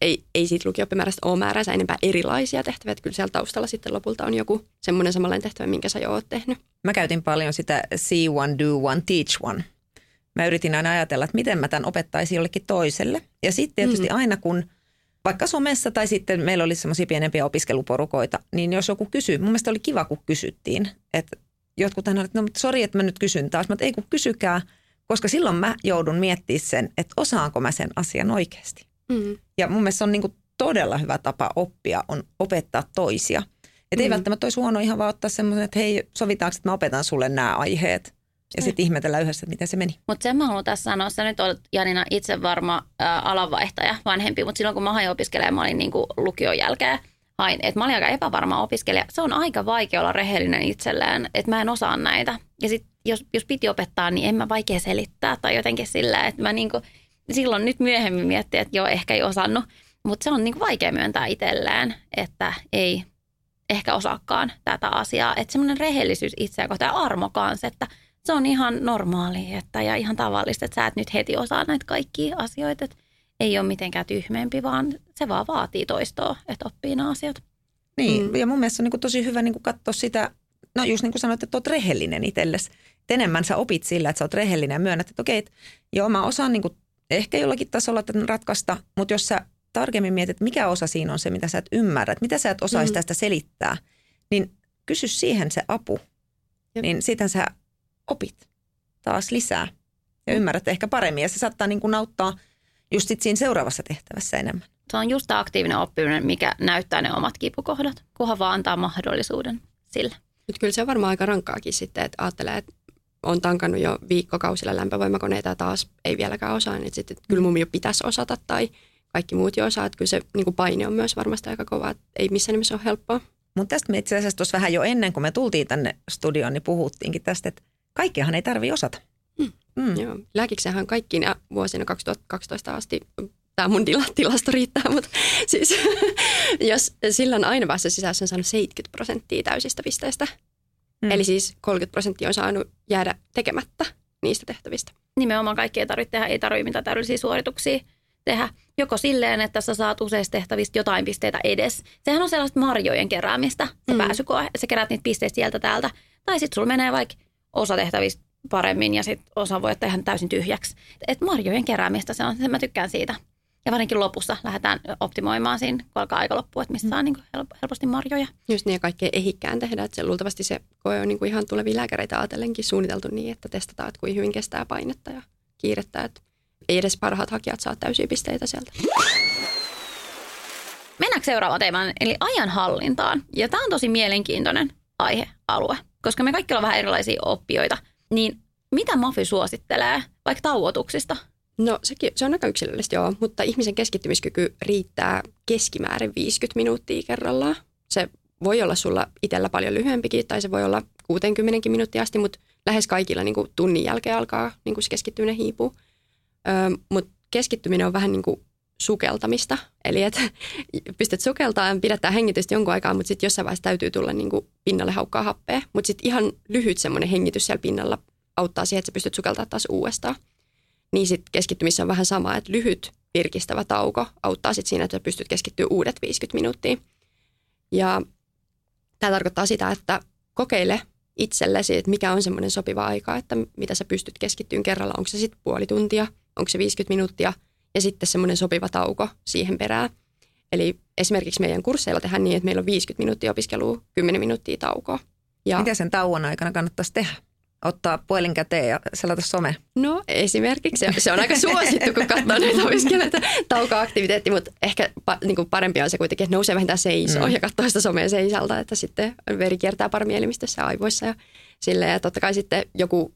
ei, ei siitä lukiopimäärästä ole määränsä enempää erilaisia tehtäviä. Että kyllä siellä taustalla sitten lopulta on joku semmoinen samanlainen tehtävä, minkä sä jo oot tehnyt. Mä käytin paljon sitä see one, do one, teach one. Mä yritin aina ajatella, että miten mä tämän opettaisin jollekin toiselle. Ja sitten tietysti mm. aina kun vaikka somessa tai sitten meillä oli semmoisia pienempiä opiskeluporukoita, niin jos joku kysyy, mun mielestä oli kiva, kun kysyttiin, että jotkut aina, että no sori, että mä nyt kysyn taas, mutta ei kun kysykää, koska silloin mä joudun miettimään sen, että osaanko mä sen asian oikeasti. Mm. Ja mun mielestä se on niin kuin todella hyvä tapa oppia, on opettaa toisia. Että mm. ei välttämättä olisi huono ihan vaan ottaa semmoinen, että hei, sovitaanko, että mä opetan sulle nämä aiheet. Ja sitten ihmetellä yhdessä, että miten se meni. Mutta sen mä haluan tässä sanoa, sä nyt olet Janina itse varma ää, alanvaihtaja, vanhempi, mutta silloin kun mä hain opiskelemaan, mä olin niin kuin lukion jälkeen, hain, että mä olin aika epävarma opiskelija. Se on aika vaikea olla rehellinen itselleen, että mä en osaa näitä. Ja sitten jos, jos piti opettaa, niin en mä vaikea selittää tai jotenkin sillä, että mä niin kuin, silloin nyt myöhemmin miettii, että joo, ehkä ei osannut. Mutta se on niin kuin vaikea myöntää itselleen, että ei ehkä osaakaan tätä asiaa. Että semmoinen rehellisyys itseä kohtaan ja armo kanssa, että – se on ihan normaali että, ja ihan tavallista, että sä et nyt heti osaa näitä kaikkia asioita. Että ei ole mitenkään tyhmempi, vaan se vaan vaatii toistoa, että oppii nämä asiat. Niin, mm. ja mun mielestä on niin tosi hyvä niin katsoa sitä, no just niin kuin sanoit, että oot rehellinen itsellesi. enemmän sä opit sillä, että sä oot rehellinen ja myönnät, että okei, että joo mä osaan niin kuin ehkä jollakin tasolla tämän ratkaista, mutta jos sä tarkemmin mietit, että mikä osa siinä on se, mitä sä et ymmärrä, että mitä sä et osaisi mm. tästä selittää, niin kysy siihen se apu. Jep. Niin sitten sä opit taas lisää ja ymmärrät ehkä paremmin. Ja se saattaa niin kuin auttaa just sit siinä seuraavassa tehtävässä enemmän. Se on just tämä aktiivinen oppiminen, mikä näyttää ne omat kipukohdat, kunhan vaan antaa mahdollisuuden sille. Nyt kyllä se on varmaan aika rankkaakin sitten, että ajattelee, että on tankannut jo viikkokausilla lämpövoimakoneita ja taas ei vieläkään osaa, niin sitten kyllä mun jo pitäisi osata tai kaikki muut jo osaa. Että kyllä se niin kuin paine on myös varmasti aika kova, että ei missään nimessä ole helppoa. Mutta tästä me itse asiassa tuossa vähän jo ennen kuin me tultiin tänne studioon, niin puhuttiinkin tästä, että kaikkiahan ei tarvitse osata. Mm. Mm. Joo. Lääkiksenhän kaikkiin vuosina 2012 asti tämä mun tilasto riittää, mutta siis jos silloin aina päässä sisässä on saanut 70 prosenttia täysistä pisteistä, mm. eli siis 30 prosenttia on saanut jäädä tekemättä niistä tehtävistä. Nimenomaan kaikki ei tarvitse tehdä, ei tarvitse mitään täydellisiä suorituksia tehdä. Joko silleen, että sä saat useista tehtävistä jotain pisteitä edes. Sehän on sellaista marjojen keräämistä, se mm. pääsykoe. Sä kerät niitä pisteitä sieltä täältä. Tai sitten sulla menee vaikka osa tehtävistä paremmin ja sitten osa voi ottaa ihan täysin tyhjäksi. Et marjojen keräämistä se on, se mä tykkään siitä. Ja varsinkin lopussa lähdetään optimoimaan siinä, kun alkaa aika loppua, että mistä saa niin helposti marjoja. Just niin ja kaikkea ehikkään tehdä. Että se, luultavasti se koe on niin kuin ihan tulevia lääkäreitä ajatellenkin suunniteltu niin, että testataan, että kuinka hyvin kestää painetta ja kiirettä. Että ei edes parhaat hakijat saa täysiä pisteitä sieltä. Mennäänkö seuraavaan teemaan, eli ajanhallintaan. Ja tämä on tosi mielenkiintoinen aihealue koska me kaikki ollaan vähän erilaisia oppijoita, niin mitä Mafi suosittelee vaikka tauotuksista? No sekin, se on aika yksilöllistä joo, mutta ihmisen keskittymiskyky riittää keskimäärin 50 minuuttia kerrallaan. Se voi olla sulla itsellä paljon lyhyempikin tai se voi olla 60 minuuttia asti, mutta lähes kaikilla niin kuin tunnin jälkeen alkaa niin kuin se keskittyminen hiipuu. Mutta keskittyminen on vähän niin kuin sukeltamista. Eli että pystyt sukeltamaan, pidättää hengitystä jonkun aikaa, mutta sitten jossain vaiheessa täytyy tulla niin kuin pinnalle haukkaa happea. Mutta sitten ihan lyhyt semmoinen hengitys siellä pinnalla auttaa siihen, että sä pystyt sukeltamaan taas uudestaan. Niin sitten keskittymissä on vähän sama, että lyhyt virkistävä tauko auttaa sitten siinä, että pystyt keskittyä uudet 50 minuuttia. Ja tämä tarkoittaa sitä, että kokeile itsellesi, että mikä on semmoinen sopiva aika, että mitä sä pystyt keskittymään kerralla. Onko se sitten puoli tuntia, onko se 50 minuuttia – ja sitten semmoinen sopiva tauko siihen perään. Eli esimerkiksi meidän kursseilla tehdään niin, että meillä on 50 minuuttia opiskelua, 10 minuuttia taukoa. Ja Mitä sen tauon aikana kannattaisi tehdä? Ottaa puhelin käteen ja selata some? No esimerkiksi. Se, on aika suosittu, kun katsoo näitä opiskelijoita taukoaktiviteetti, mutta ehkä pa, niin kuin parempi on se kuitenkin, että nousee vähintään seisoo mm. ja katsoo sitä somea seisalta, että sitten veri kiertää paremmin elimistössä ja aivoissa ja silleen. Ja totta kai sitten joku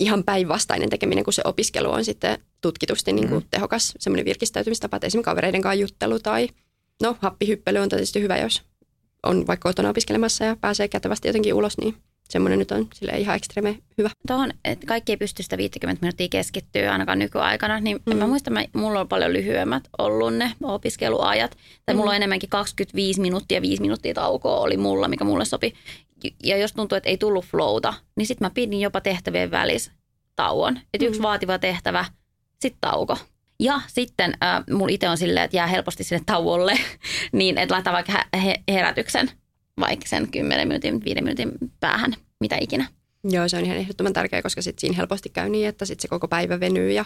ihan päinvastainen tekeminen kuin se opiskelu on sitten tutkitusti niin kuin mm. tehokas semmoinen virkistäytymistapa, että esimerkiksi kavereiden kanssa juttelu tai no happihyppely on tietysti hyvä, jos on vaikka kotona opiskelemassa ja pääsee kätevästi jotenkin ulos, niin semmoinen nyt on sille ihan ekstreme hyvä. Tuohon, että kaikki ei pysty sitä 50 minuuttia keskittyä ainakaan nykyaikana, niin mm. mä muistan, että mulla on paljon lyhyemmät ollut ne opiskeluajat. Tai mm. mulla on enemmänkin 25 minuuttia, 5 minuuttia taukoa oli mulla, mikä mulle sopi. Ja jos tuntuu, että ei tullut flowta, niin sitten mä pidin jopa tehtävien välissä tauon. Että mm. yksi vaativa tehtävä, sitten tauko. Ja sitten äh, mulla itse on silleen, että jää helposti sinne tauolle, niin että laittaa vaikka herätyksen vaikka sen 10 minuutin, 5 minuutin päähän, mitä ikinä. Joo, se on ihan ehdottoman tärkeää, koska sitten siinä helposti käy niin, että sitten se koko päivä venyy ja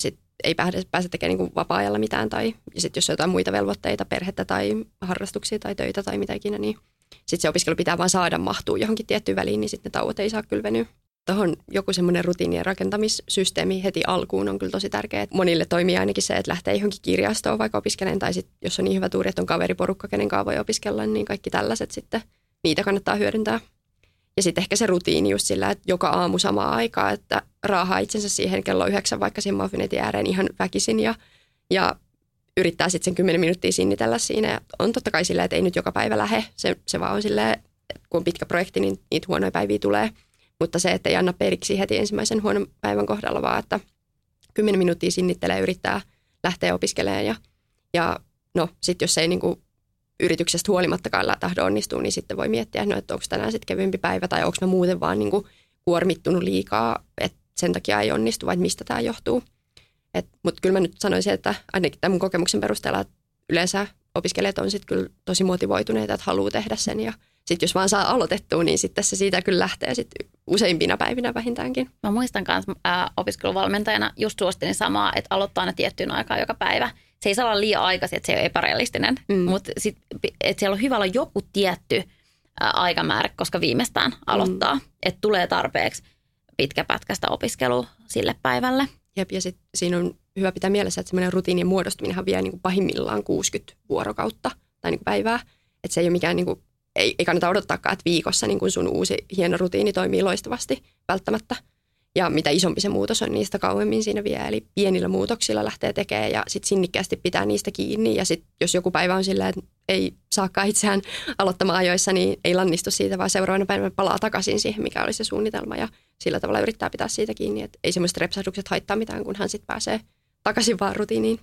sitten ei pääse, pääse tekemään niin vapaa-ajalla mitään tai sitten jos on jotain muita velvoitteita, perhettä tai harrastuksia tai töitä tai mitä ikinä, niin sitten se opiskelu pitää vaan saada mahtua johonkin tiettyyn väliin, niin sitten ne tauot ei saa kyllä venyä. Tuohon joku semmoinen rutiinien rakentamissysteemi heti alkuun on kyllä tosi tärkeä. Monille toimii ainakin se, että lähtee johonkin kirjastoon vaikka opiskelemaan, tai sitten jos on niin hyvä tuuri, että on kaveriporukka, kenen kanssa voi opiskella, niin kaikki tällaiset sitten, niitä kannattaa hyödyntää. Ja sitten ehkä se rutiini just sillä, että joka aamu samaa aikaa, että raahaa itsensä siihen kello yhdeksän vaikka siihen muffinetin ääreen ihan väkisin ja, ja yrittää sitten sen kymmenen minuuttia sinnitellä siinä. Ja on totta kai silleen, että ei nyt joka päivä lähe. Se, se vaan on silleen, kun on pitkä projekti, niin niitä huonoja päiviä tulee. Mutta se, että ei anna periksi heti ensimmäisen huonon päivän kohdalla, vaan että kymmenen minuuttia sinnittelee, yrittää lähteä opiskelemaan. Ja, ja no sitten jos ei niinku yrityksestä huolimattakaan tahdo onnistua, niin sitten voi miettiä, no, että onko tänään sitten kevyempi päivä tai onko mä muuten vaan niinku kuormittunut liikaa, että sen takia ei onnistu vai mistä tämä johtuu. Mutta kyllä mä nyt sanoisin, että ainakin tämän kokemuksen perusteella, että yleensä opiskelijat on sitten kyllä tosi motivoituneita, että haluaa tehdä sen ja sitten jos vaan saa aloitettua, niin sitten se siitä kyllä lähtee sitten useimpina päivinä vähintäänkin. Mä muistan myös opiskeluvalmentajana just suostin samaa, että aloittaa ne tiettyyn aikaan joka päivä. Se ei saa olla liian aikaisin, että se ei ole epärealistinen, mm. mutta sit, että siellä on hyvä olla joku tietty ää, aikamäärä, koska viimeistään aloittaa, mm. että tulee tarpeeksi pitkä pätkästä opiskelua sille päivälle. Jep, ja sitten siinä on hyvä pitää mielessä, että semmoinen rutiinien muodostuminen vie niin kuin pahimmillaan 60 vuorokautta tai niin kuin päivää. Että se ei ole mikään, niin kuin, ei, ei kannata odottaakaan, että viikossa niin kuin sun uusi hieno rutiini toimii loistavasti välttämättä. Ja mitä isompi se muutos on, niistä kauemmin siinä vie. Eli pienillä muutoksilla lähtee tekemään ja sitten sinnikkäästi pitää niistä kiinni. Ja sitten jos joku päivä on silleen, että ei saakaan itseään aloittamaan ajoissa, niin ei lannistu siitä, vaan seuraavana päivänä palaa takaisin siihen, mikä oli se suunnitelma. Ja sillä tavalla yrittää pitää siitä kiinni, että ei semmoiset repsahdukset haittaa mitään, kun hän sitten pääsee takaisin vaan rutiiniin.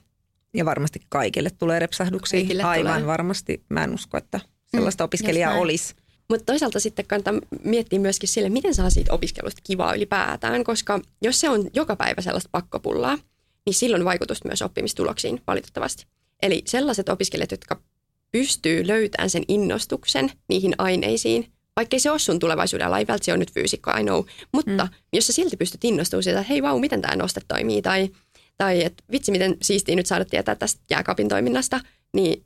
Ja varmasti kaikille tulee repsahduksia. Kaikille Aivan tulee. varmasti. Mä en usko, että sellaista mm, opiskelijaa olisi. Mutta toisaalta sitten kannattaa miettiä myöskin sille, miten saa siitä opiskelusta kivaa ylipäätään, koska jos se on joka päivä sellaista pakkopullaa, niin silloin vaikutus myös oppimistuloksiin valitettavasti. Eli sellaiset opiskelijat, jotka pystyy löytämään sen innostuksen niihin aineisiin, vaikkei se ole sun tulevaisuuden ala, ei se on nyt fyysikko, I know, mutta mm. jos sä silti pystyt innostumaan siitä, että hei vau, miten tämä noste toimii, tai, tai että vitsi, miten siistiä nyt saada tietää tästä jääkaapin toiminnasta, niin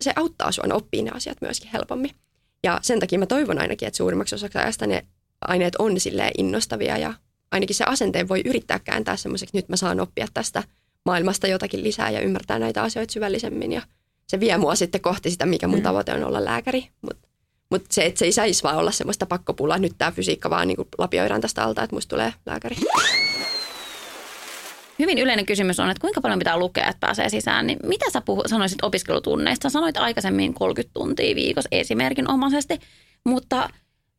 se, auttaa sua oppia ne asiat myöskin helpommin. Ja sen takia mä toivon ainakin, että suurimmaksi osaksi ajasta ne aineet on silleen innostavia ja ainakin se asenteen voi yrittää kääntää semmoiseksi, nyt mä saan oppia tästä maailmasta jotakin lisää ja ymmärtää näitä asioita syvällisemmin ja se vie mua sitten kohti sitä, mikä mun mm. tavoite on olla lääkäri. Mutta mut se, että se ei saisi vaan olla semmoista pakkopulaa, nyt tämä fysiikka vaan niin lapioidaan tästä alta, että musta tulee lääkäri. Hyvin yleinen kysymys on, että kuinka paljon pitää lukea, että pääsee sisään. Niin mitä sä puhu, sanoisit opiskelutunneista? Sanoit aikaisemmin 30 tuntia viikossa esimerkinomaisesti, mutta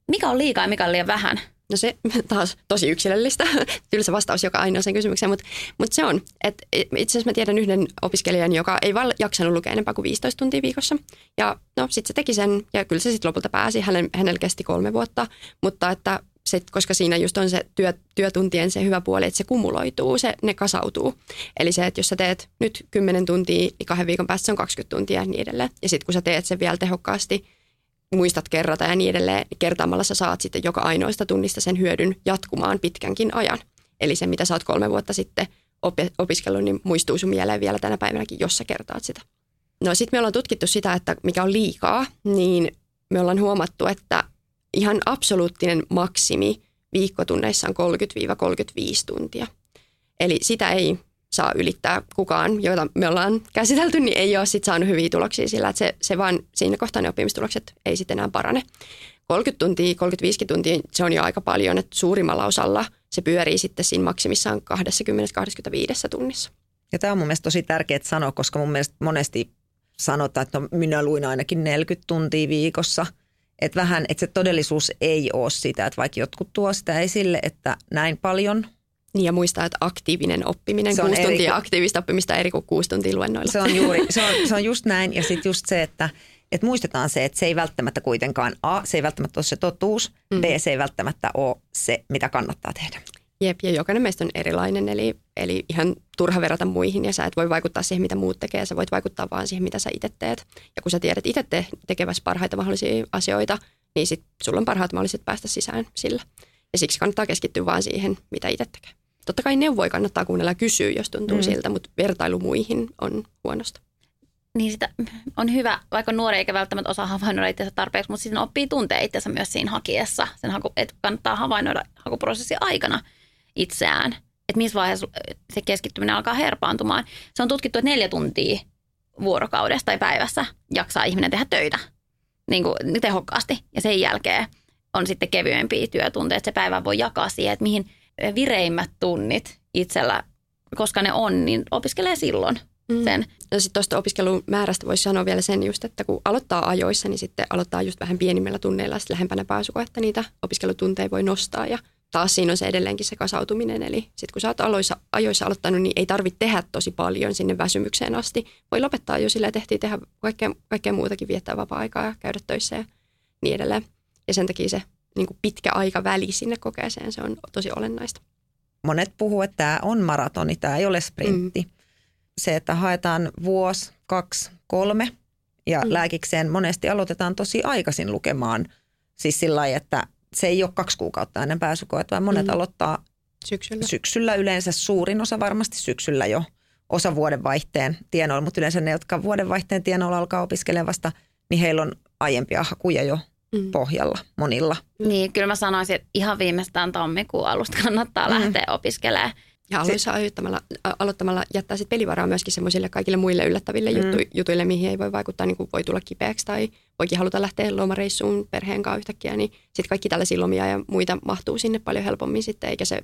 mikä on liikaa ja mikä on liian vähän? No se taas tosi yksilöllistä, tylsä vastaus joka ainoaseen kysymykseen, mutta, mutta se on, että itse asiassa mä tiedän yhden opiskelijan, joka ei vaan jaksanut lukea enempää kuin 15 tuntia viikossa. Ja no sitten se teki sen ja kyllä se sitten lopulta pääsi, hänellä, hänellä kesti kolme vuotta, mutta että se, koska siinä just on se työ, työtuntien se hyvä puoli, että se kumuloituu, se, ne kasautuu. Eli se, että jos sä teet nyt 10 tuntia, niin kahden viikon päästä se on 20 tuntia ja niin edelleen. Ja sitten kun sä teet sen vielä tehokkaasti, muistat kerrata ja niin edelleen, niin kertaamalla sä saat sitten joka ainoista tunnista sen hyödyn jatkumaan pitkänkin ajan. Eli se, mitä sä oot kolme vuotta sitten opiskellut, niin muistuu sun mieleen vielä tänä päivänäkin, jos sä kertaat sitä. No sitten me ollaan tutkittu sitä, että mikä on liikaa, niin me ollaan huomattu, että ihan absoluuttinen maksimi viikkotunneissa on 30-35 tuntia. Eli sitä ei saa ylittää kukaan, joita me ollaan käsitelty, niin ei ole sit saanut hyviä tuloksia sillä, että se, se vaan siinä kohtaa ne oppimistulokset ei sitten enää parane. 30 tuntia, 35 tuntia, se on jo aika paljon, että suurimmalla osalla se pyörii sitten siinä maksimissaan 20-25 tunnissa. Ja tämä on mun mielestä tosi tärkeää sanoa, koska mun mielestä monesti sanotaan, että no, minä luin ainakin 40 tuntia viikossa. Että vähän, että se todellisuus ei ole sitä, että vaikka jotkut tuo sitä esille, että näin paljon – niin ja muistaa, että aktiivinen oppiminen, se on kuusi tuntia eri, aktiivista oppimista eri kuin kuusi tuntia luennoilla. Se on, juuri, se on, se on just näin ja sitten just se, että että muistetaan se, että se ei välttämättä kuitenkaan, A, se ei välttämättä ole se totuus, mm. B, se ei välttämättä ole se, mitä kannattaa tehdä. Jep, ja jokainen meistä on erilainen, eli, eli ihan turha verrata muihin, ja sä et voi vaikuttaa siihen, mitä muut tekee, sä voit vaikuttaa vaan siihen, mitä sä itse teet. Ja kun sä tiedät itse te- tekevässä parhaita mahdollisia asioita, niin sit sulla on parhaat mahdolliset päästä sisään sillä. Ja siksi kannattaa keskittyä vaan siihen, mitä itse tekee. totta kai neuvoja kannattaa kuunnella ja kysyä, jos tuntuu mm. siltä, mutta vertailu muihin on huonosta. Niin sitä on hyvä, vaikka nuori eikä välttämättä osaa havainnoida itseänsä tarpeeksi, mutta sitten oppii tuntea itsensä myös siinä hakiessa. Sen haku, että kannattaa havainnoida hakuprosessin aikana itseään, että missä vaiheessa se keskittyminen alkaa herpaantumaan. Se on tutkittu, että neljä tuntia vuorokaudesta tai päivässä jaksaa ihminen tehdä töitä niin kuin tehokkaasti. Ja sen jälkeen on sitten kevyempiä työtunteja, että se päivä voi jakaa siihen, että mihin vireimmät tunnit itsellä, koska ne on, niin opiskelee silloin mm. sen. No sitten tuosta opiskelun määrästä voisi sanoa vielä sen just, että kun aloittaa ajoissa, niin sitten aloittaa just vähän pienimmillä tunneilla sitten lähempänä pääsykoetta niitä opiskelutunteja voi nostaa ja taas siinä on se edelleenkin se kasautuminen. Eli sitten kun sä oot aloissa, ajoissa aloittanut, niin ei tarvitse tehdä tosi paljon sinne väsymykseen asti. Voi lopettaa jo sillä, tehtiin tehdä kaikkea, kaikkea muutakin, viettää vapaa-aikaa ja käydä töissä ja niin edelleen. Ja sen takia se niin kuin pitkä aika väli sinne kokeeseen, se on tosi olennaista. Monet puhuu, että tämä on maratoni, tämä ei ole sprintti. Mm. Se, että haetaan vuosi, kaksi, kolme ja mm. lääkikseen monesti aloitetaan tosi aikaisin lukemaan. Siis sillä lailla, että se ei ole kaksi kuukautta ennen pääsykoetta, vaan monet mm. aloittaa syksyllä. syksyllä yleensä, suurin osa varmasti syksyllä jo osa vuodenvaihteen tienoilla, mutta yleensä ne, jotka vuodenvaihteen tienoilla alkaa opiskelemaan vasta, niin heillä on aiempia hakuja jo mm. pohjalla monilla. Niin, kyllä mä sanoisin, että ihan viimeistään tammikuun alusta kannattaa mm. lähteä opiskelemaan. Ja alussa aloittamalla, aloittamalla jättää sit pelivaraa myöskin semmoisille kaikille muille yllättäville mm. jutuille, mihin ei voi vaikuttaa, niin kuin voi tulla kipeäksi tai voikin haluta lähteä lomareissuun perheen kanssa yhtäkkiä, niin sitten kaikki tällaisia lomia ja muita mahtuu sinne paljon helpommin sitten, eikä se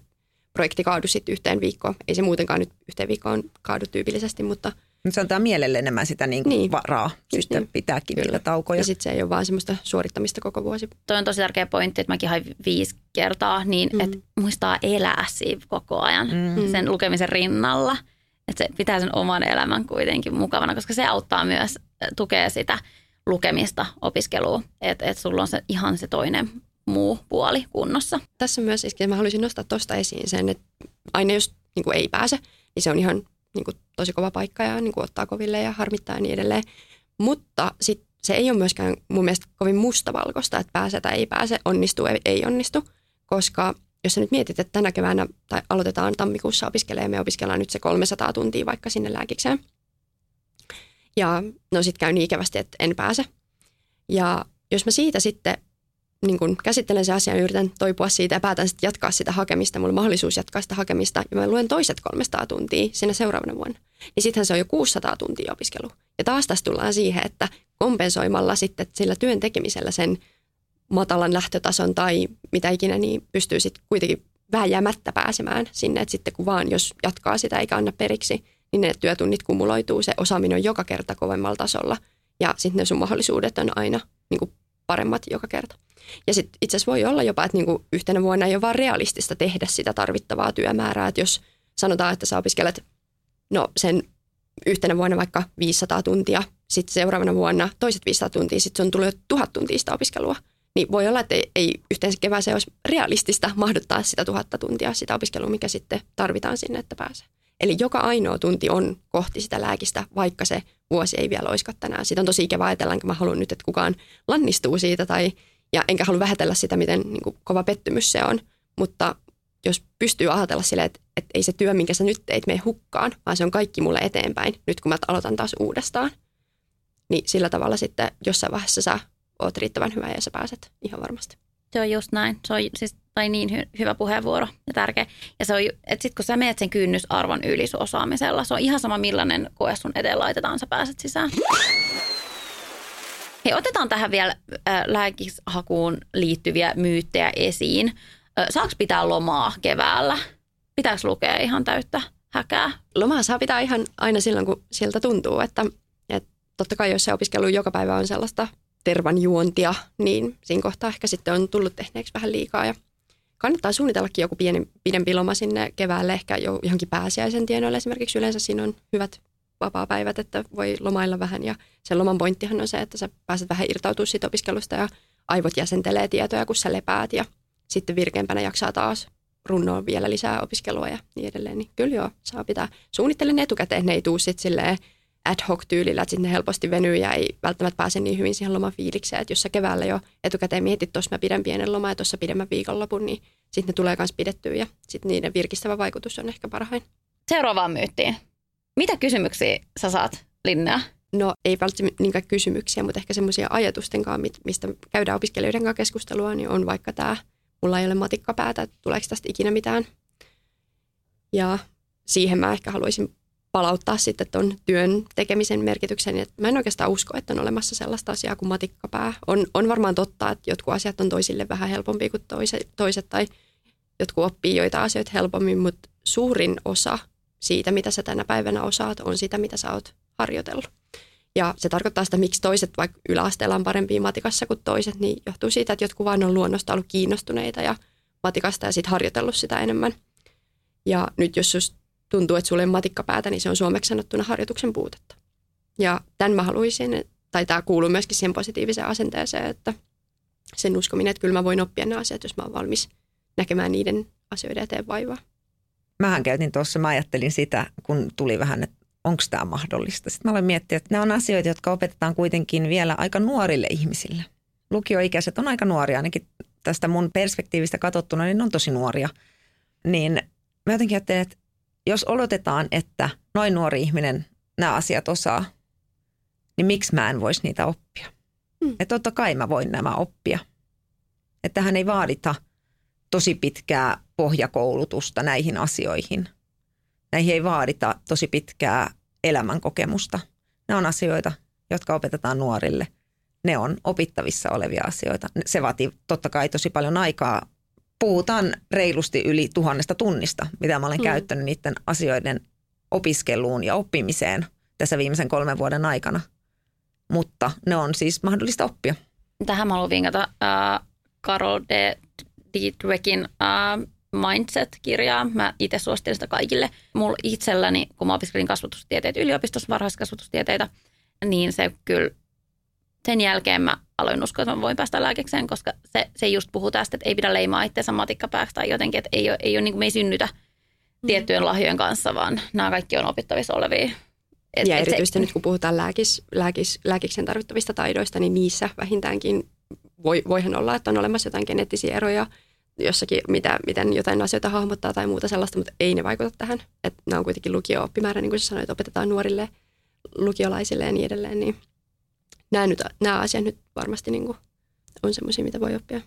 projekti kaadu sitten yhteen viikkoon. Ei se muutenkaan nyt yhteen viikkoon kaadu tyypillisesti, mutta – se antaa mielelle enemmän sitä niin kuin niin. varaa sitten niin. pitääkin Kyllä. niitä taukoja. Ja sitten se ei ole vaan semmoista suorittamista koko vuosi. Toi on tosi tärkeä pointti, että mäkin hain viisi kertaa, niin mm. että muistaa elää siinä koko ajan mm. sen lukemisen rinnalla. Että se pitää sen oman elämän kuitenkin mukavana, koska se auttaa myös, tukea sitä lukemista, opiskelua. Että et sulla on se ihan se toinen muu puoli kunnossa. Tässä myös, että mä haluaisin nostaa tuosta esiin sen, että aina jos niin kuin ei pääse, niin se on ihan niin kuin tosi kova paikka ja niin kuin ottaa koville ja harmittaa ja niin edelleen. Mutta sit se ei ole myöskään mun mielestä kovin mustavalkoista, että pääsee tai ei pääse, onnistuu ei, ei onnistu, koska jos sä nyt mietit, että tänä keväänä tai aloitetaan tammikuussa opiskelemaan, me opiskellaan nyt se 300 tuntia vaikka sinne lääkikseen. Ja no sitten käy niin ikävästi, että en pääse. Ja jos mä siitä sitten niin kun käsittelen se asian, yritän toipua siitä ja päätän sitten jatkaa sitä hakemista. Mulla on mahdollisuus jatkaa sitä hakemista ja mä luen toiset 300 tuntia sinne seuraavana vuonna. Niin sittenhän se on jo 600 tuntia opiskelu. Ja taas tässä tullaan siihen, että kompensoimalla sitten sillä työn tekemisellä sen matalan lähtötason tai mitä ikinä, niin pystyy sitten kuitenkin vääjäämättä pääsemään sinne, että sitten kun vaan jos jatkaa sitä eikä anna periksi, niin ne työtunnit kumuloituu, se osaaminen on joka kerta kovemmalla tasolla ja sitten ne sun mahdollisuudet on aina niin kuin paremmat joka kerta. Ja sitten itse asiassa voi olla jopa, että niinku yhtenä vuonna ei ole vaan realistista tehdä sitä tarvittavaa työmäärää. Että jos sanotaan, että sä opiskelet no sen yhtenä vuonna vaikka 500 tuntia, sitten seuraavana vuonna toiset 500 tuntia, sitten se on tullut jo tuhat tuntia sitä opiskelua. Niin voi olla, että ei, ei yhteensä kevääseen olisi realistista mahduttaa sitä tuhatta tuntia sitä opiskelua, mikä sitten tarvitaan sinne, että pääsee. Eli joka ainoa tunti on kohti sitä lääkistä, vaikka se vuosi ei vielä olisikaan tänään. Sitä on tosi ikävä ajatella, enkä mä haluan nyt, että kukaan lannistuu siitä tai ja enkä halua vähätellä sitä, miten niin kuin, kova pettymys se on, mutta jos pystyy ajatella silleen, että, että ei se työ, minkä sä nyt teit, mene hukkaan, vaan se on kaikki mulle eteenpäin, nyt kun mä aloitan taas uudestaan, niin sillä tavalla sitten jossain vaiheessa sä oot riittävän hyvä ja sä pääset ihan varmasti. Se on just näin. Se on siis, tai niin hy- hyvä puheenvuoro ja tärkeä. Ja se on, että sitten kun sä meet sen kynnysarvon yli osaamisella, se on ihan sama millainen koe sun eteen laitetaan, sä pääset sisään. Hei, otetaan tähän vielä äh, lääkishakuun liittyviä myyttejä esiin. Äh, saako pitää lomaa keväällä? Pitääkö lukea ihan täyttä häkää? Lomaa saa pitää ihan aina silloin, kun siltä tuntuu, että, että totta kai jos se opiskelu joka päivä on sellaista tervan juontia, niin siinä kohtaa ehkä sitten on tullut tehneeksi vähän liikaa ja kannattaa suunnitellakin joku pieni, pidempi loma sinne keväälle, ehkä jo johonkin pääsiäisen tienoille esimerkiksi. Yleensä siinä on hyvät vapaa-päivät, että voi lomailla vähän ja sen loman pointtihan on se, että sä pääset vähän irtautumaan siitä opiskelusta ja aivot jäsentelee tietoja, kun sä lepäät ja sitten virkeämpänä jaksaa taas runnoa vielä lisää opiskelua ja niin edelleen. Niin kyllä joo, saa pitää. Suunnittelen etukäteen, ne ei tuu sitten silleen ad hoc tyylillä, että sitten ne helposti venyy ja ei välttämättä pääse niin hyvin siihen lomafiilikseen. Että jos sä keväällä jo etukäteen mietit, tuossa mä pidän pienen lomaa ja tuossa pidemmän viikonlopun, niin sitten ne tulee myös pidettyä ja sitten niiden virkistävä vaikutus on ehkä parhain. Seuraavaan myyttiin. Mitä kysymyksiä sä saat, Linnea? No ei välttämättä niinkään kysymyksiä, mutta ehkä semmoisia ajatusten kanssa, mistä käydään opiskelijoiden kanssa keskustelua, niin on vaikka tämä, mulla ei ole matikkapäätä, että tuleeko tästä ikinä mitään. Ja siihen mä ehkä haluaisin palauttaa sitten tuon työn tekemisen merkityksen. Et mä en oikeastaan usko, että on olemassa sellaista asiaa kuin matikkapää. On, on varmaan totta, että jotkut asiat on toisille vähän helpompi kuin toiset, toiset tai jotkut oppii joita asioita helpommin, mutta suurin osa siitä, mitä sä tänä päivänä osaat, on sitä, mitä sä oot harjoitellut. Ja se tarkoittaa sitä, miksi toiset vaikka yläasteella on parempia matikassa kuin toiset, niin johtuu siitä, että jotkut vaan on luonnosta ollut kiinnostuneita ja matikasta ja sitten harjoitellut sitä enemmän. Ja nyt jos just tuntuu, että sulle matikkapäätä, niin se on suomeksi sanottuna harjoituksen puutetta. Ja tämän mä haluaisin, tai tämä kuuluu myöskin siihen positiiviseen asenteeseen, että sen uskominen, että kyllä mä voin oppia nämä asiat, jos mä oon valmis näkemään niiden asioiden eteen vaivaa. Mähän käytin tuossa, mä ajattelin sitä, kun tuli vähän, että onko tämä mahdollista. Sitten mä aloin miettiä, että nämä on asioita, jotka opetetaan kuitenkin vielä aika nuorille ihmisille. Lukioikäiset on aika nuoria, ainakin tästä mun perspektiivistä katsottuna, niin ne on tosi nuoria. Niin mä jotenkin ajattelin, että jos odotetaan, että noin nuori ihminen nämä asiat osaa, niin miksi mä en voisi niitä oppia? Hmm. Että totta kai mä voin nämä oppia. Että tähän ei vaadita tosi pitkää pohjakoulutusta näihin asioihin. Näihin ei vaadita tosi pitkää elämänkokemusta. Ne on asioita, jotka opetetaan nuorille. Ne on opittavissa olevia asioita. Se vaatii totta kai tosi paljon aikaa puhutaan reilusti yli tuhannesta tunnista, mitä mä olen mm. käyttänyt niiden asioiden opiskeluun ja oppimiseen tässä viimeisen kolmen vuoden aikana. Mutta ne on siis mahdollista oppia. Tähän mä haluan vinkata äh, Carol de Dietrichin äh, Mindset-kirjaa. Mä itse suosittelen sitä kaikille. Mulla itselläni, kun mä opiskelin kasvatustieteitä yliopistossa, varhaiskasvatustieteitä, niin se kyllä sen jälkeen mä aloin uskoa, että mä voin päästä lääkekseen, koska se, se just puhuu tästä, että ei pidä leimaa itseänsä matikkapääksi tai jotenkin, että ei ole, ei ole niin kuin me ei synnytä mm. tiettyjen lahjojen kanssa, vaan nämä kaikki on opittavissa olevia. Et, ja et erityisesti se, nyt kun puhutaan lääkis, lääkis, lääkiksen tarvittavista taidoista, niin niissä vähintäänkin voi, voihan olla, että on olemassa jotain geneettisiä eroja jossakin, mitä, miten jotain asioita hahmottaa tai muuta sellaista, mutta ei ne vaikuta tähän. Että nämä on kuitenkin lukio-oppimäärä, niin kuin sä sanoit, opetetaan nuorille lukiolaisille ja niin edelleen, niin – nämä, nyt, nämä asiat nyt varmasti niin kuin on semmoisia, mitä voi oppia.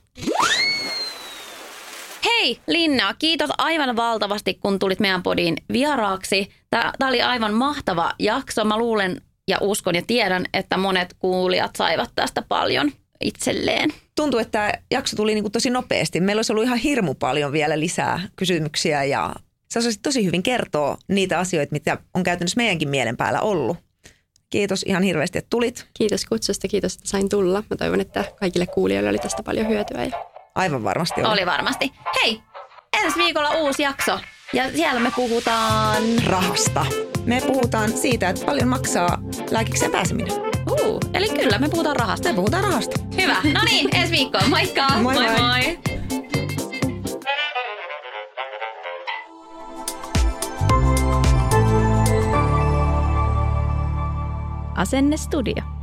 Hei Linna, kiitos aivan valtavasti, kun tulit meidän podiin vieraaksi. Tämä oli aivan mahtava jakso. Mä luulen ja uskon ja tiedän, että monet kuulijat saivat tästä paljon itselleen. Tuntuu, että tämä jakso tuli niin kuin tosi nopeasti. Meillä olisi ollut ihan hirmu paljon vielä lisää kysymyksiä ja sä osaisit tosi hyvin kertoa niitä asioita, mitä on käytännössä meidänkin mielen päällä ollut. Kiitos ihan hirveästi, että tulit. Kiitos kutsusta, kiitos, että sain tulla. Mä toivon, että kaikille kuulijoille oli tästä paljon hyötyä. Ja... Aivan varmasti oli. Oli varmasti. Hei, ensi viikolla uusi jakso. Ja siellä me puhutaan... Rahasta. Me puhutaan siitä, että paljon maksaa lääkikseen pääseminen. Uh, eli kyllä, me puhutaan rahasta. Me puhutaan rahasta. Hyvä. No niin, ensi viikkoon. Moikka. Moi moi. moi. moi. Asenne Studio.